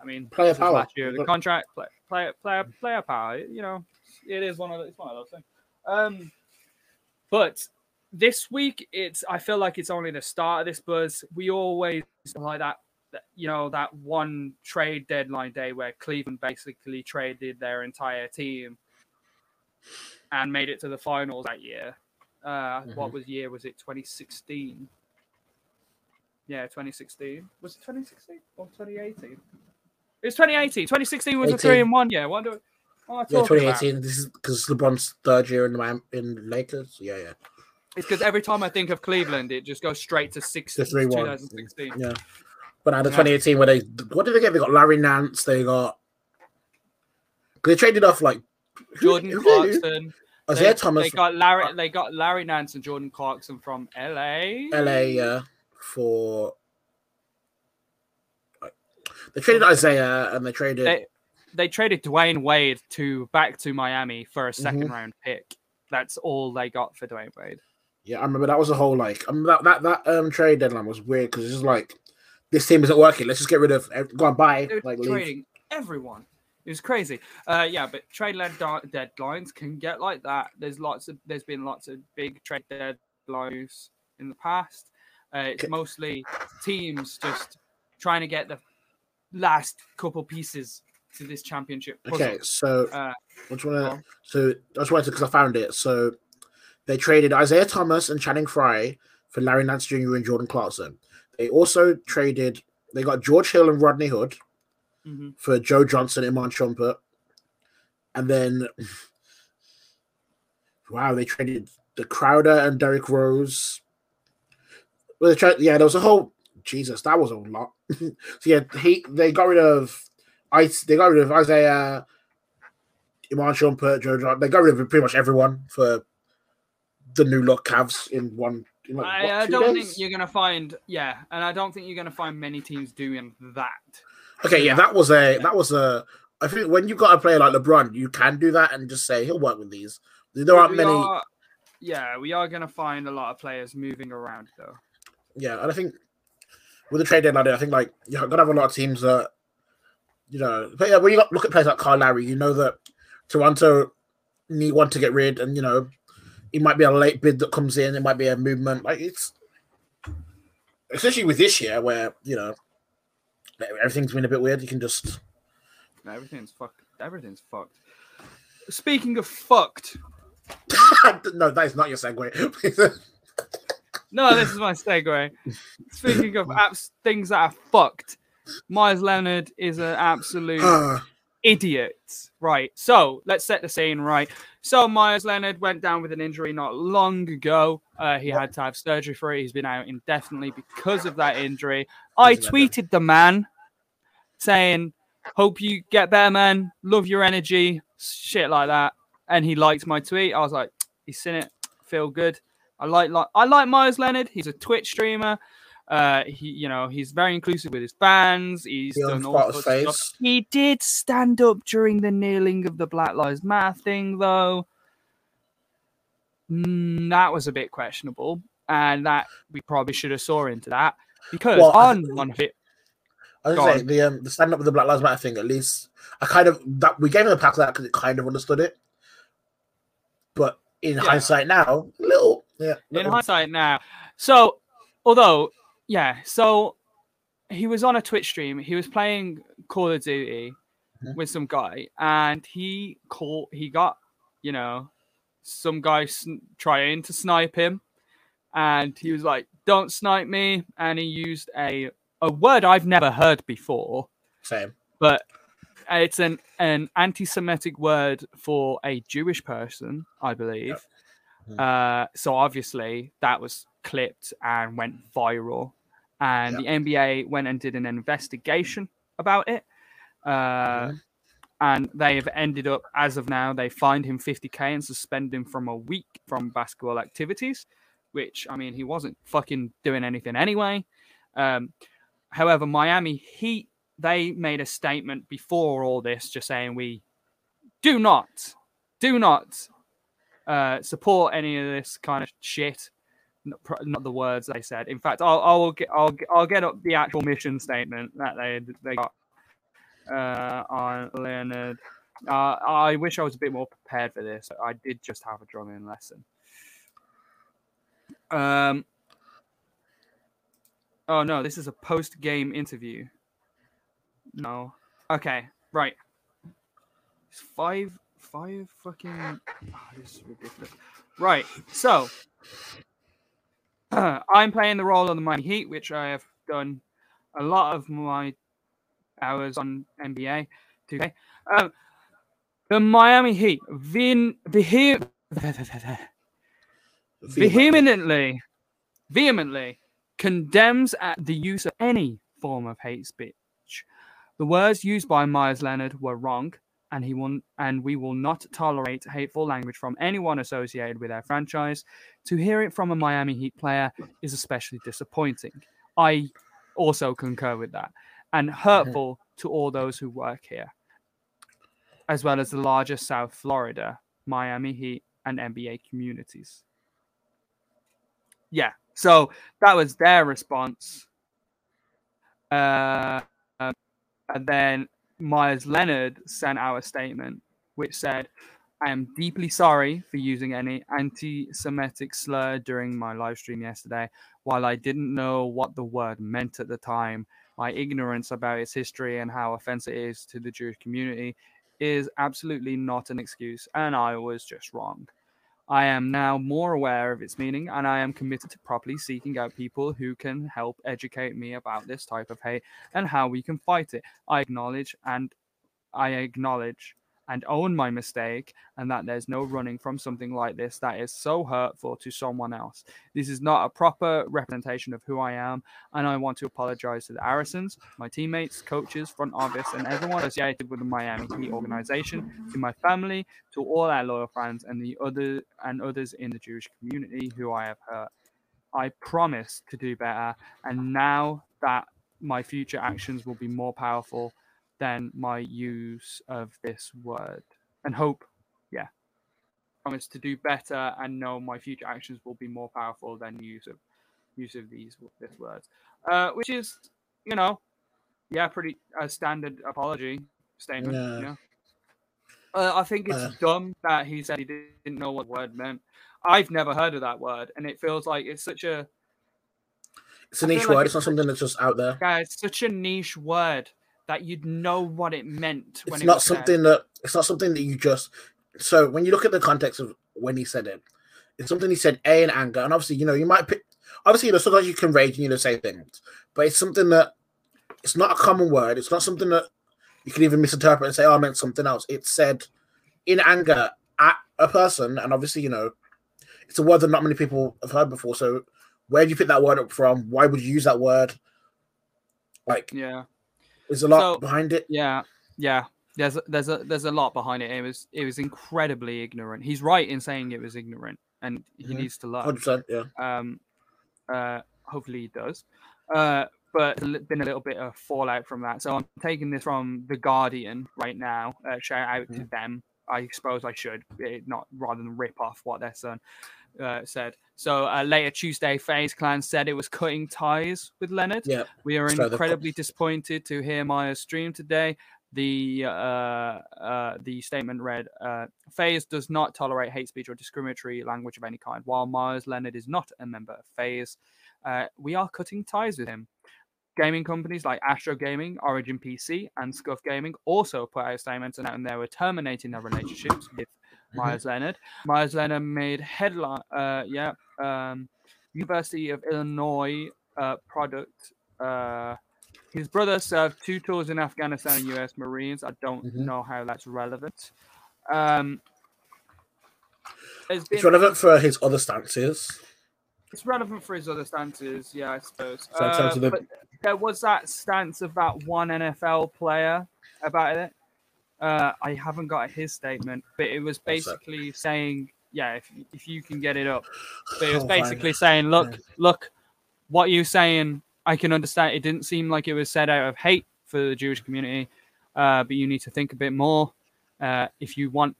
I mean, Player power. Last year, the contract, play, player, player, player power. You know, it is one of the, it's one of those things. Um, but this week, it's I feel like it's only the start of this buzz. We always like that you know, that one trade deadline day where Cleveland basically traded their entire team and made it to the finals that year. Uh, What Mhm. was year? Was it 2016? Yeah, 2016. Was it 2016 or 2018? It was 2018. 2016 was a three and one year. What do what Yeah, talking about? 2018. This is because LeBron's third year in the in Lakers. Yeah, yeah. It's because every time I think of Cleveland, it just goes straight to six, The 3-1. 2016. Yeah. But now the Yeah. 2018, where they what did they get? They got Larry Nance. They got They traded off like Jordan who- Clarkson. Isaiah they, Thomas, They got Larry. They got Larry Nance and Jordan Clarkson from LA. LA, yeah, for. They traded Isaiah and they traded. They, they traded Dwyane Wade to back to Miami for a Mm-hmm. 2nd round pick. That's all they got for Dwyane Wade. Yeah, I remember that was a whole like I that that that um trade deadline was weird because it's just like this team isn't working. Let's just get rid of go and buy They're like leave. trading everyone. It was crazy. Uh, yeah, but trade led deadlines can get like that. There's lots of there's been lots of big trade deadlines in the past. Uh, it's Okay. mostly teams just trying to get the last couple pieces to this championship. puzzle. Okay, so Uh, which go one? on. So I just wanted to because I found it. So they traded Isaiah Thomas and Channing Frye for Larry Nance Jr. and Jordan Clarkson. They also traded. They got George Hill and Rodney Hood mhm. for Joe Johnson and Iman Shumpert. And then, wow, they traded Jae Crowder and Derrick Rose. Well, they tried, yeah, there was a whole Jesus. That was a lot. so yeah, he they got rid of ice. They got rid of Isaiah, Iman Shumpert, Joe Johnson. They got rid of pretty much everyone for the new look Cavs in one. In like, I, what, I don't days? think you're gonna find yeah, and I don't think you're gonna find many teams doing that. Okay, yeah, that was a that was a. I think when you got a player like LeBron, you can do that and just say he'll work with these. There aren't many. are- yeah, we are gonna find a lot of players moving around though. Yeah, and I think with the trade deadline, I think like you're gonna have a lot of teams that you know. But yeah, when you look at players like Kyle Lowry, you know that Toronto need want to get rid, and you know it might be a late bid that comes in. It might be a movement. Like it's especially with this year where you know everything's been a bit weird. You can just Everything's fucked. Everything's fucked. Speaking of fucked, no, that is not your segue. no, this is my segue. Speaking of apps, things that are fucked. Meyers Leonard is an absolute ah. Idiot. Right. So let's set the scene right. So Meyers Leonard went down with an injury not long ago. Uh, he had to have surgery for it. He's been out indefinitely because of that injury. I tweeted the man saying, "Hope you get better, man. Love your energy, shit like that." And he liked my tweet. I was like, "He's seen it. Feel good." I like, like I like Meyers Leonard. He's a Twitch streamer. Uh, he, you know, he's very inclusive with his fans. He's He done all sorts of stuff. He did stand up during the kneeling of the Black Lives Matter thing, though. Mm, that was a bit questionable, and that we probably should have saw into that because Well, on one of it, I was say the um, the stand up with the Black Lives Matter thing. At least I kind of that we gave him a pass that because it kind of understood it. But in Yeah. hindsight now, a little yeah. in hindsight now. So, although, yeah, so he was on a Twitch stream. He was playing Call of Duty Mhm. with some guy, and he caught He got, you know, some guy sn- trying to snipe him, and he was like, "Don't snipe me!" And he used a a word I've never heard before, Same. but it's an an anti-Semitic word for a Jewish person, I believe. Mhm. Uh, so obviously that was clipped and went viral, and the NBA went and did an investigation about it. Uh, Mhm. And they've ended up, as of now, they fined him 50k and suspend him from a week from basketball activities, which I mean he wasn't fucking doing anything anyway. Um, however, Miami Heat they made a statement before all this, just saying we do not, do not uh, support any of this kind of shit. Not, the words they said. In fact, I'll I'll get I'll, I'll get up the actual mission statement that they they got uh, on Leonard. Uh, I wish I was a bit more prepared for this. I did just have a drumming lesson. Um. Oh no, this is a post-game interview. No. Okay, right. It's five, five fucking. Oh, this is ridiculous. Right. So, I'm playing the role of the Miami Heat, which I have done a lot of my hours on NBA 2K. Um, the Miami Heat vehe- vehemently, vehemently condemns at the use of any form of hate speech. The words used by Meyers Leonard were wrong, and he will, and we will not tolerate hateful language from anyone associated with our franchise. To hear it from a Miami Heat player is especially disappointing. I also concur with that, and hurtful to all those who work here, as well as the larger South Florida, Miami Heat, and NBA communities. Yeah, so that was their response. Uh, um, and then Meyers Leonard sent out a statement which said, I am deeply sorry for using any anti Semitic slur during my live stream yesterday. While I didn't know what the word meant at the time, my ignorance about its history and how offensive it is to the Jewish community is absolutely not an excuse, and I was just wrong. I am now more aware of its meaning, and I am committed to properly seeking out people who can help educate me about this type of hate and how we can fight it. I acknowledge and I acknowledge and own my mistake, and that there's no running from something like this that is so hurtful to someone else. This is not a proper representation of who I am, and I want to apologize to the Arisons, my teammates, coaches, front office, and everyone associated with the Miami Heat organization, to my family, to all our loyal fans, and the other and others in the Jewish community who I have hurt. I promise to do better, and now that my future actions will be more powerful than my use of this word and hope yeah promise to do better and know my future actions will be more powerful than use of use of these this words uh which is you know yeah pretty a standard apology statement Yeah. you know uh, i think it's Uh. dumb that he said he didn't know what the word meant i've never heard of that word and it feels like it's such a It's a niche like word. it's It's not something that's just out there. yeah, it's such a niche word that you'd know what it meant when It's it not something that it's not something that you just. So when you look at the context of when he said it, it's something he said a in anger, and obviously you know you might pick. Obviously, you know sometimes you can rage and you know say things, but it's something that it's not a common word. It's not something that you can even misinterpret and say, "Oh, I meant something else." It's said in anger at a person, and obviously, you know, it's a word that not many people have heard before. So, where do you pick that word up from? Why would you use that word? Like, Yeah. There's a lot So- behind it. Yeah, yeah. There's there's a there's a lot behind it. It was it was incredibly ignorant. He's right in saying it was ignorant, and he Mhm. needs to learn. Hundred percent. Yeah. Um, uh, hopefully he does. Uh, but been a little bit of fallout from that. So I'm taking this from the Guardian right now. Uh, shout out to them. I suppose I should, eh, not rather than rip off what their son uh, said. So uh, later Tuesday, FaZe Clan said it was cutting ties with Leonard. Yeah. We are So they've got- incredibly disappointed to hear Maya's stream today. The uh, uh, the statement read: uh, "FaZe does not tolerate hate speech or discriminatory language of any kind. While Meyers Leonard is not a member of FaZe, uh, we are cutting ties with him." Gaming companies like Astro Gaming, Origin PC, and Scuff Gaming also put out statements announcing they were terminating their relationships with Meyers Leonard. Meyers Leonard made headline, uh, yeah, um, University of Illinois uh, product. Uh, his brother served two tours in Afghanistan and U.S. Marines. I don't Mhm. know how that's relevant. Um, there's been, It's relevant for his other stances. it's relevant for his other stances, yeah, I suppose. So Uh, the- but there was that stance of that one NFL player about it. Uh, I haven't got his statement, but it was basically saying, yeah, if, if you can get it up. But it was I'll basically it. saying, look, Yeah. look, what you're saying, I can understand. It didn't seem like it was said out of hate for the Jewish community, uh, but you need to think a bit more. Uh, if you want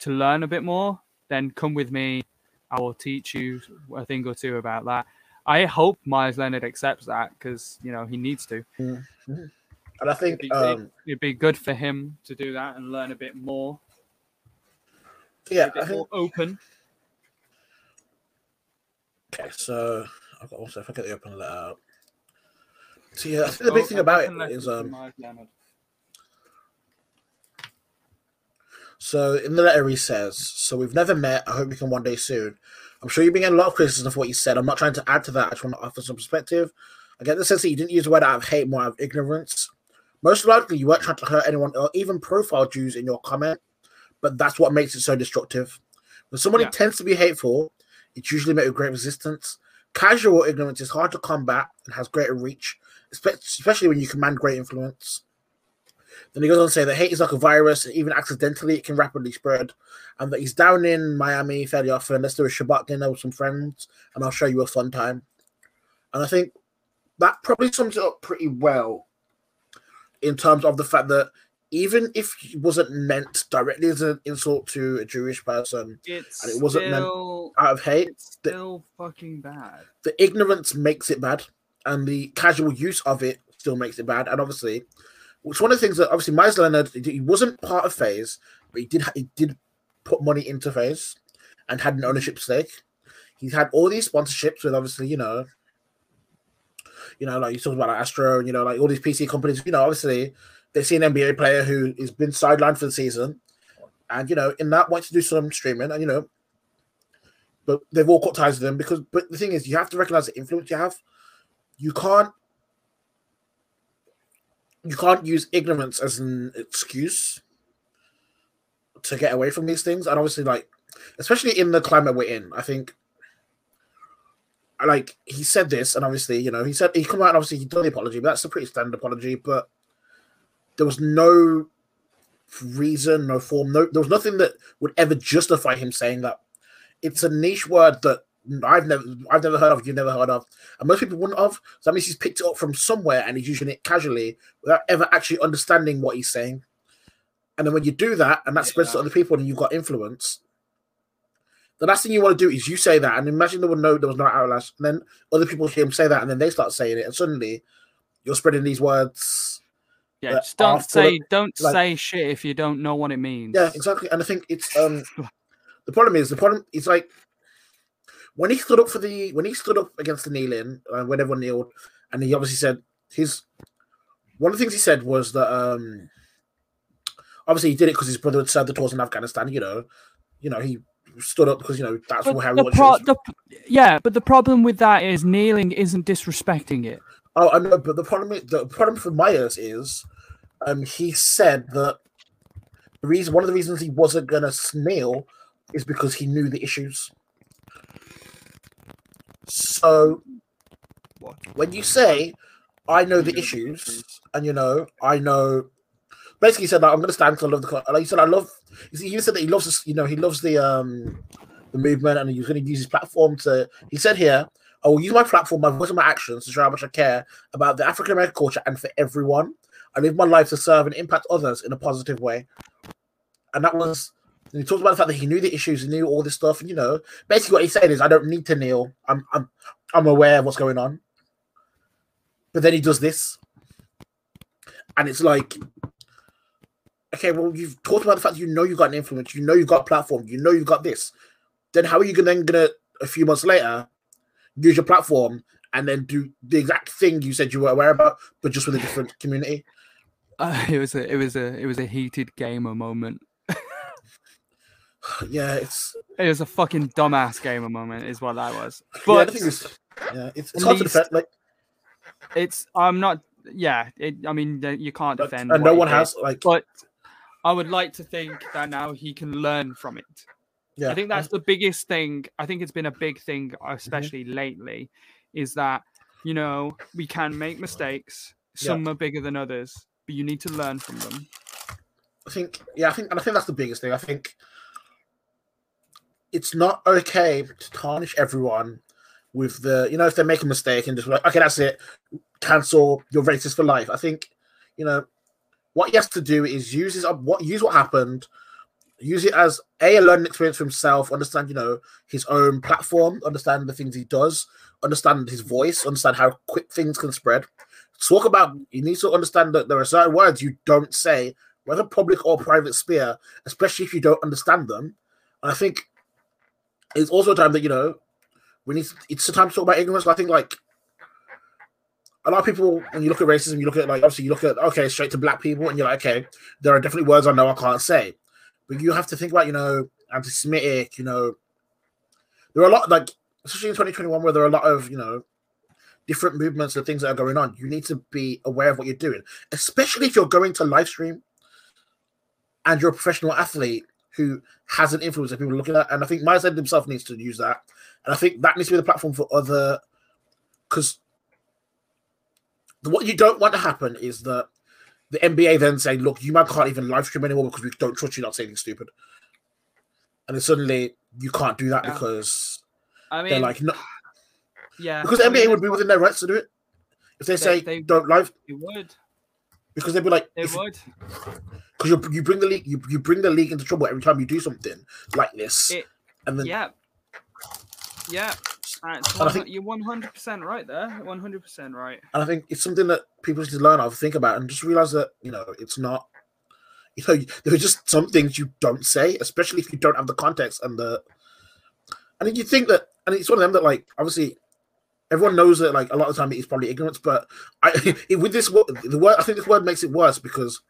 to learn a bit more, then come with me. I will teach you a thing or two about that. I hope Meyers Leonard accepts that because you know he needs to. And I think It'd be, um, it'd be good for him to do that and learn a bit more, yeah, bit think more open. okay, so I've got also if I get the open letter out. So yeah, I think the big thing about it is um so in the letter he says, So we've never met, I hope we can one day soon. I'm sure you've been getting a lot of criticism for what you said. I'm not trying to add to that, I just want to offer some perspective. I get the sense that you didn't use the word out of hate, more out of ignorance. Most likely you weren't trying to hurt anyone or even profile Jews in your comment, but that's what makes it so destructive. When someone Yeah. intends to be hateful, it's usually met with great resistance. Casual ignorance is hard to combat and has greater reach, especially when you command great influence. Then he goes on to say that hate is like a virus, and even accidentally, it can rapidly spread. And that he's down in Miami fairly often. Let's do a Shabbat dinner with some friends, and I'll show you a fun time. And I think that probably sums it up pretty well in terms of the fact that even if it wasn't meant directly as an insult to a Jewish person It's and it wasn't meant- out of hate, it's still fucking bad. the ignorance makes it bad, and the casual use of it still makes it bad. And obviously, it's one of the things that obviously Miles Leonard he wasn't part of FaZe, but he did he did put money into FaZe and had an ownership stake. He's had all these sponsorships with obviously you know, you know like you talked about like Astro, and you know like all these PC companies. You know obviously they see an NBA player who has been sidelined for the season, and you know in that wants to do some streaming, and you know but they've all cut ties with them because. But the thing is, you have to recognize the influence you have. You can't. You can't use ignorance as an excuse to get away from these things, and obviously, like, especially in the climate we're in, I think. Like he said this, and obviously, you know, he said he come out and obviously he done the apology, but that's a pretty standard apology. But there was no reason, no form, no, there was nothing that would ever justify him saying that it's a niche word that I've never I've never heard of, you've never heard of, and most people wouldn't have. So that means he's picked it up from somewhere and he's using it casually without ever actually understanding what he's saying. And then when you do that and that spreads to other people and you've got influence, the last thing you want to do is you say that and imagine there would no there was no outlash, and then other people hear him say that and then they start saying it, and suddenly you're spreading these words. Yeah, just don't are full of- say don't like- say shit if you don't know what it means. Yeah, exactly. And I think it's um the problem is the problem is like when he stood up for the when he stood up against the kneeling uh, when everyone kneeled and he obviously said his one of the things he said was that um obviously he did it because his brother had served the tours in Afghanistan, you know. You know, he stood up because you know that's But how he the wants pro- the, yeah, but the problem with that is kneeling isn't disrespecting it. Oh, I know, but the problem is, the problem for Meyers is, um, he said that the reason one of the reasons he wasn't gonna kneel is because he knew the issues. So What? when you say I know the issues, and you know I know, basically said like, I'm gonna stand because I love the. Like he said, I love. He said that he loves, you know, he loves the um the movement, and he's gonna use his platform to. He said here, I will use my platform, my voice, and my actions to show how much I care about the African American culture and for everyone. I live my life to serve and impact others in a positive way. And that was. And he talked about the fact that he knew the issues, he knew all this stuff, and you know, basically what he's saying is, I don't need to kneel. I'm, I'm, I'm aware of what's going on. But then he does this, and it's like, okay, well, you've talked about the fact that you know you've got an influence, you know you've got a platform, you know you've got this. Then how are you gonna then gonna a few months later use your platform and then do the exact thing you said you were aware about, but just with a different community? Uh, it was a it was a it was a heated gamer moment. Yeah, it's It was a fucking dumbass gamer moment, is what that was. But thing is, yeah, it's, it's hard to defend. Like, it's I'm not. Yeah, it, I mean you can't defend. and no one has like, But I would like to think that now he can learn from it. yeah, I think that's the biggest thing. I think it's been a big thing, Mm-hmm. especially lately, is that you know we can make mistakes. Yeah. Some are bigger than others, but you need to learn from them. I think, yeah, I think, and I think that's the biggest thing. I think it's not okay to tarnish everyone with the, you know, if they make a mistake and just like, okay, that's it, cancel, you're racist for life. I think, you know, what he has to do is use his up. what use what happened, use it as a, a learning experience for himself, understand, you know, his own platform, understand the things he does, understand his voice, understand how quick things can spread. Talk about you need to understand that there are certain words you don't say whether public or private sphere, especially if you don't understand them. And I think it's also a time that you know we need. It's a time to talk about ignorance. I think like a lot of people, when you look at racism, you look at like obviously you look at okay, straight to black people, and you're like, okay, there are definitely words I know I can't say, but you have to think about you know anti-Semitic, you know, there are a lot like especially in 2021 where there are a lot of you know different movements and things that are going on. You need to be aware of what you're doing, especially if you're going to live stream and you're a professional athlete who has an influence that people are looking at. And I think Meyers himself needs to use that. And I think that needs to be the platform for other because what you don't want to happen is that the NBA then say, look, you man can't even live stream anymore because we don't trust you not saying stupid. And then suddenly you can't do that Yeah. because I they're like, no, yeah, because the I mean, NBA would be within their rights to do it. If they, They- say they- don't live, they would, because they'd be like, they if- would. because you, you bring the league you, you bring the league into trouble every time you do something like this It- and then Yeah, yeah. It's I one- think- you're one hundred percent right there. One hundred percent right. and i think it's something that people need to learn of think about and just realize that you know it's not you know there are just some things you don't say especially if you don't have the context and the and then you think that and it's one of them that like obviously everyone knows that like a lot of the time it's probably ignorance but i with this wo- the word i think this word makes it worse because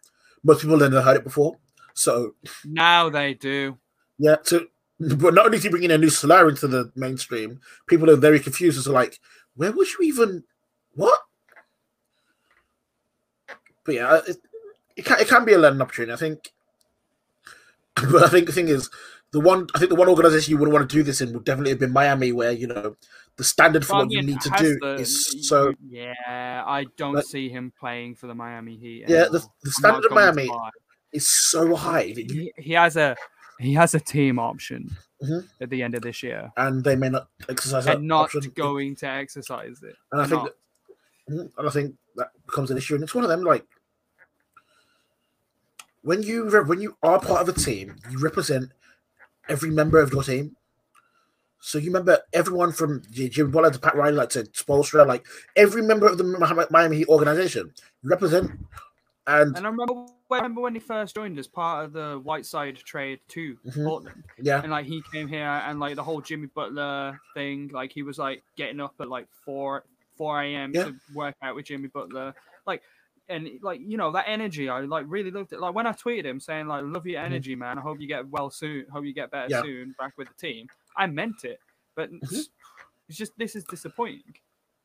most people have never heard it before so Now they do. Yeah, so but not only is he bringing a new slur into the mainstream, people are very confused as to like, where was you even? What? But yeah, uh, it, it can it can be a learning opportunity. I think, but I think the thing is, the one I think the one organization you would want to do this in would definitely have been Miami, where you know the standard for Well, what you need to do the- is so. Yeah, I don't see him playing for the Miami Heat. Yeah, the, the standard of Miami is so high you, He, he has a he has a team option Mhm. at the end of this year, and they may not exercise and not option. going to exercise it. And I think that, Mhm, and I think that becomes an issue. And it's one of them like when you when you are part of a team, you represent every member of your team. So you remember everyone from Jim Butler to Pat Riley, like to Spoelstra, like every member of the Miami Heat organization, you represent. And And I remember, I remember when he first joined as part of the Whiteside trade to Mhm. Portland, yeah, and like he came here and like the whole Jimmy Butler thing, like he was like getting up at like four four a.m. Yeah. to work out with Jimmy Butler, like. And like you know that energy, I like really loved it. Like when I tweeted him saying like, "Love your energy, man. I hope you get well soon. Hope you get better Mm-hmm. Yeah. soon. Back with the team." I meant it, but Mhm. it's, just this is disappointing.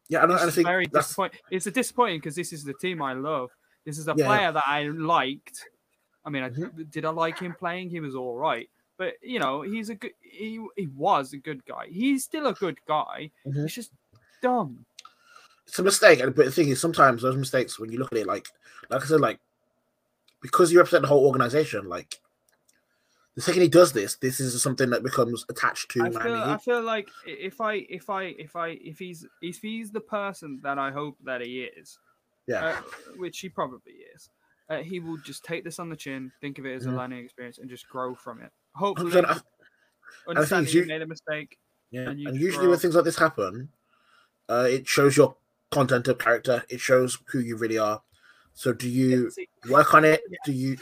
Yeah, and I, and I think very that's disappointing. It's a disappointing because this is the team I love. This is a Yeah. player that I liked. I mean, I, Mhm. did I like him playing? He was all right, but you know, he's a good. He he was a good guy. He's still a good guy. Mhm. He's just dumb. it's a mistake. and- But the thing is, sometimes those mistakes, when you look at it, like like I said, like because you represent the whole organization, like the second he does this, this is something that becomes attached to I feel, I feel like if I if I if I if he's if he's the person that I hope that he is, Yeah, uh, which he probably is, uh, he will just take this on the chin, think of it as a learning experience, and just grow from it. Hopefully, 100%. I- understand you made a mistake. yeah. and And usually grow. when things like this happen, uh, it shows your content of character. It shows who you really are. So, do you work on it? Yeah. Do you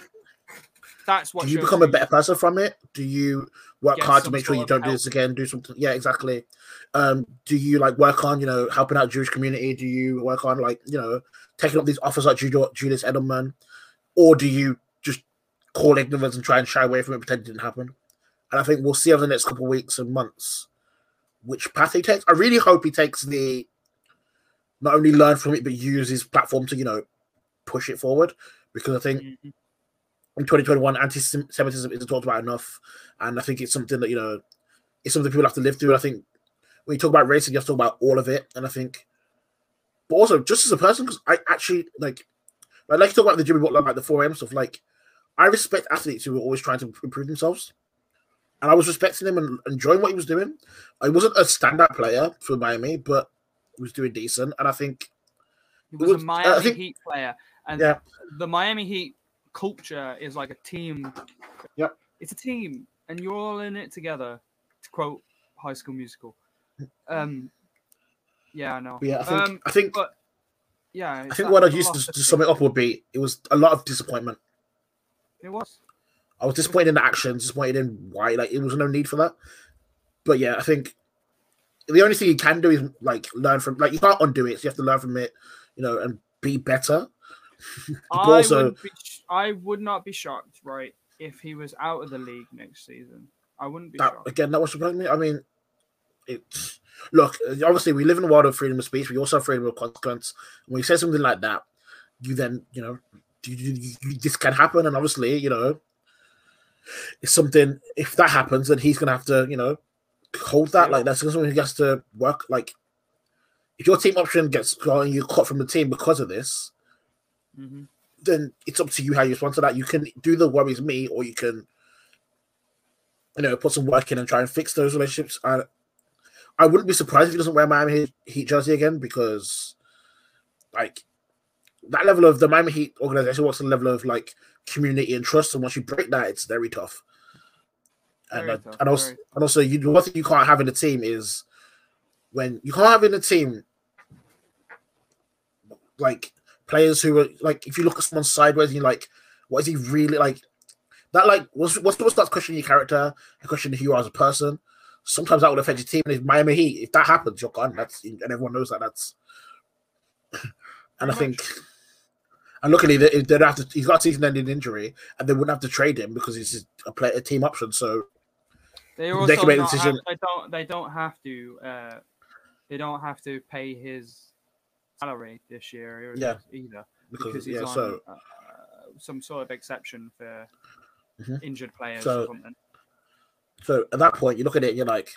That's what do you become a better person from it? Do you work hard to make sure you don't do this again? Do something? Yeah, exactly. Um, do you like work on you know helping out Jewish community? Do you work on like you know taking up these offers like Julian, Edelman, or do you just call ignorance and try and shy away from it, pretend it didn't happen? And I think we'll see over the next couple of weeks and months which path he takes. I really hope he takes the not only learn from it but use his platform to you know push it forward because I think Mhm. in 2021 anti-semitism isn't talked about enough and i think it's something that you know it's something people have to live through i think when you talk about racing you have to talk about all of it and i think but also just as a person because i actually like i like to talk about the jimmy butler like the 4am stuff like i respect athletes who are always trying to improve themselves and i was respecting him and enjoying what he was doing i wasn't a standout player for miami but he was doing decent and i think He was, was- a I Miami think- Heat player, and Yeah. the Miami Heat culture is like a team. Yep. It's a team, and you're all in it together. To quote High School Musical. Um. Yeah, I know. yeah i think Um, i think but yeah, i think what i used to, to sum it up would be it was a lot of disappointment It was. I was disappointed in the actions, disappointed in why, like, it was no need for that. But yeah, I think the only thing you can do is like learn from, like, you can't undo it, so you have to learn from it, you know, and be better. I also- wouldn't be, sh- I would not be shocked, right, if he was out of the league next season. I wouldn't be That shocked. again, that was surprising me. I mean, it's look, obviously, we live in a world of freedom of speech. We also have freedom of consequence. When you say something like that, you then, you know, you, you, you, this can happen, and obviously, you know, it's something. If that happens, then he's gonna have to, you know, hold that. Yeah. Like that's something he has to work. Like, if your team option gets and you cut from the team because of this, hmm then it's up to you how you respond to that. You can do the worries me, or you can, you know, put some work in and try and fix those relationships. I, I wouldn't be surprised if he doesn't wear Miami Heat, jersey again because, like, that level of the Miami Heat organization wants the level of like community and trust, and once you break that, it's very tough. And Very uh, tough, and also very and also, you the one thing you can't have in a team is when you can't have in a team like players who are like if you look at someone sideways and you're like, what is he really like? That like what's what's what starts questioning your character and questioning who you are as a person. Sometimes that will affect your team. And if Miami Heat, if that happens, you're gone. That's and everyone knows that. That's and I think and luckily they, they'd have to. He's got a season-ending injury, and they wouldn't have to trade him because he's a play a team option. So They They also can make a not have- decision. they don't. They don't have to. Uh, they don't have to pay his salary this year Yeah. either because, because he's yeah, on so uh, some sort of exception for Mhm. injured players So- or something. So at that point, you look at it and you're like,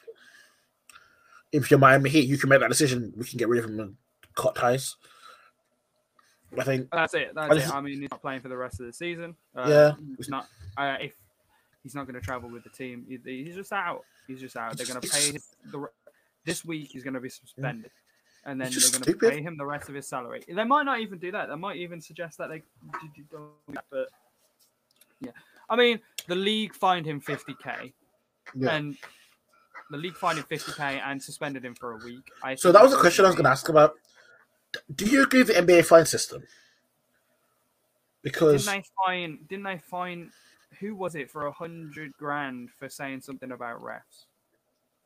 if you're Miami Heat, you can make that decision. We can get rid of him and cut ties. I think, That's it. That's I it. I mean, he's not playing for the rest of the season. Uh, Yeah. he's not. Uh, if he's not going to travel with the team, he- he's just out. He's just out. They're going to pay his, the this week. He's going to be suspended, and then they're going to pay him the rest of his salary. They might not even do that. They might even suggest that they d- d- don't. But yeah, I mean, the league fined him 50k, yeah. and the league fined him 50k and suspended him for a week. I So that was a question I was going to ask about. Do you agree with the NBA fine system? Because Didn't they fine? Didn't they fine? Who was it for a hundred grand for saying something about refs?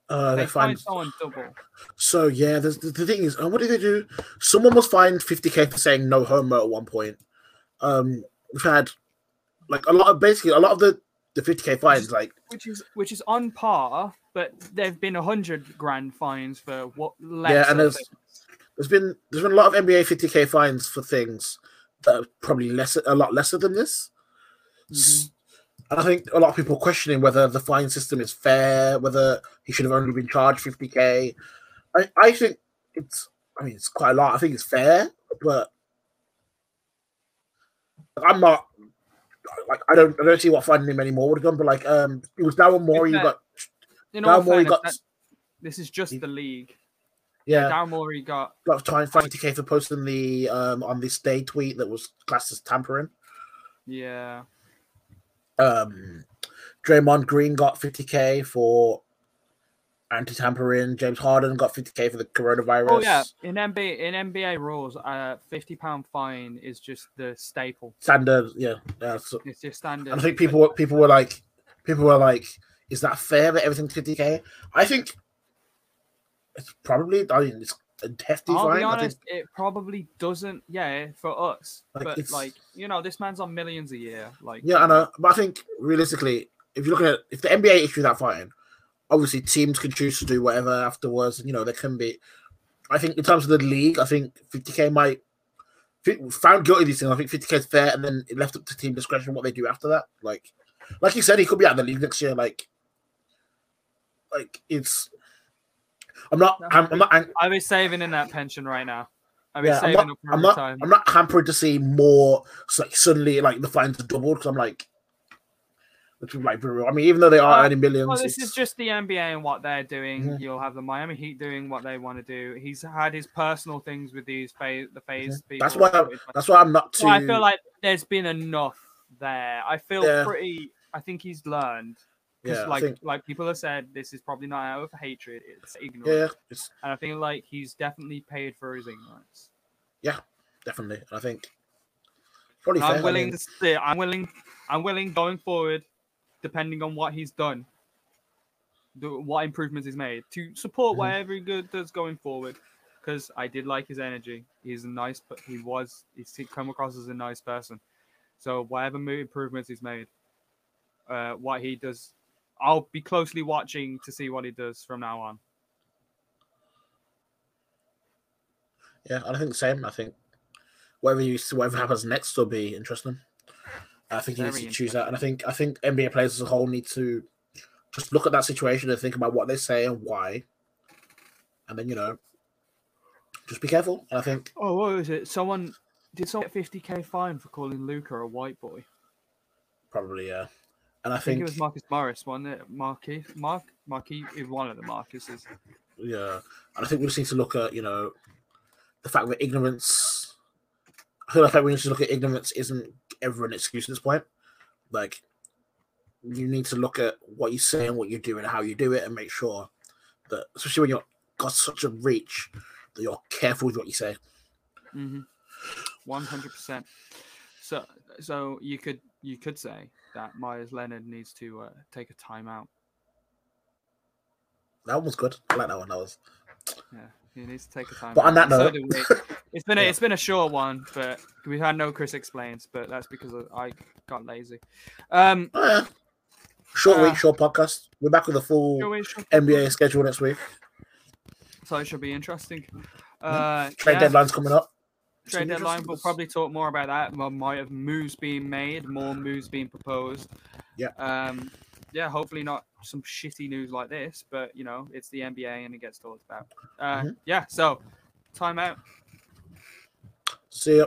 uh, they they fined someone double. So yeah, the, the thing is, uh, what did they do? Someone was fined 50k for saying no homo at one point. Um, we've had like a lot of basically a lot of the the 50k fines, like which is which is on par, but there've been hundred grand fines for what less. Yeah, and there's- things. there's been there's been a lot of NBA 50k fines for things that are probably less a lot lesser than this. Mhm. And I think a lot of people questioning whether the fine system is fair, whether he should have only been charged 50k. I, I think it's I mean it's quite a lot. I think it's fair, but I'm not like I don't I don't see what finding him anymore would have done. But like um it was Daryl Morey who got In all Morey got that- this is just the league. yeah Daryl Morey got got fined 50k for posting the um on this day tweet that was classed as tampering. yeah. Um, Draymond Green got 50k for anti-tampering. James Harden got 50k for the coronavirus. Oh yeah, in NBA in NBA rules, uh, fifty pound fine is just the staple. standard. Yeah, yeah. So, It's just standard. and I think people were- people were like, people were like, is that fair that everything's 50k? I think it's probably. I mean, it's a hefty I'll fine. be I think it probably doesn't. Yeah, for us, Like, but it's- like you know, this man's on millions a year. Like Yeah, I know, but I think realistically, if you're looking at if the NBA issues that fine, obviously teams can choose to do whatever afterwards. You know, there can be. I think in terms of the league, I think 50k might found guilty of these things. I think 50k is fair, and then it left up to team discretion what they do after that. Like, like you said, he could be out of the league next year. Like, like it's. I'm not. I'm, I'm not. I'll saving in that pension right now. I'll be Yeah, I'm not. I'm not. I'm not hampered to see more. so, Like suddenly, like the fines are doubled because I'm like. Which is like brutal. I mean, even though they are Uh, earning millions, Well, this it's- is just the NBA and what they're doing. You'll have the Miami Heat doing what they want to do. He's had his personal things with these FaZe, the FaZe people. Mm-hmm. That's why I'm- That's why I'm not too. So I feel like there's been enough there. I feel Yeah. pretty. I think he's learned. yeah, like think, like people have said, this is probably not out of hatred. It's ignorance. yeah, it's And I feel like he's definitely paid for his ignorance. Yeah, definitely. I think probably I'm fair. I willing mean, to stay. I'm willing. I'm willing going forward, depending on what he's done, the, what improvements he's made to support Mhm. whatever he good does going forward. Because I did like his energy. He's a nice, but he was he's come across as a nice person. So whatever improvements he's made, uh, what he does, I'll be closely watching to see what he does from now on. yeah, I think the same. I think whatever you whatever happens next will be interesting. I think he needs to choose that, and I think I think NBA players as a whole need to just look at that situation and think about what they say and why, and then you know, just be careful. And I think Oh, what was it? Someone did someone get 50k fine for calling Luka a white boy? probably yeah, and I I think think, it was Marcus Morris, wasn't it? Marquis, Mark, Marquis, is one of the Marcuses. yeah, and I think we just need to look at you know the fact that ignorance. I feel like we need to look at ignorance isn't ever an excuse at this point. Like you need to look at what you say and what you do and how you do it and make sure that especially when you've got such a reach that you're careful with what you say. Mm-hmm. One hundred percent. So, so you could you could say that Meyers Leonard needs to uh, take a timeout. That one was good. I like that one. That was Yeah, he needs to take a timeout. But on that so note- we. it's been a, Yeah. it's been a short one, but we've had no Chris explains, but that's because I got lazy. Um, oh, yeah. short Uh, week, short podcast. We're back with a full shall we- shall- NBA schedule next week. so it should be interesting. Uh, Trade yeah. deadline's coming up. trade Some deadline. We'll probably talk more about that. Well, might have moves being made, more moves being proposed. Yeah. Um, yeah. Hopefully not some shitty news like this, but you know, it's the NBA and it gets talked about. Uh, Mhm. yeah. So, time out. See ya.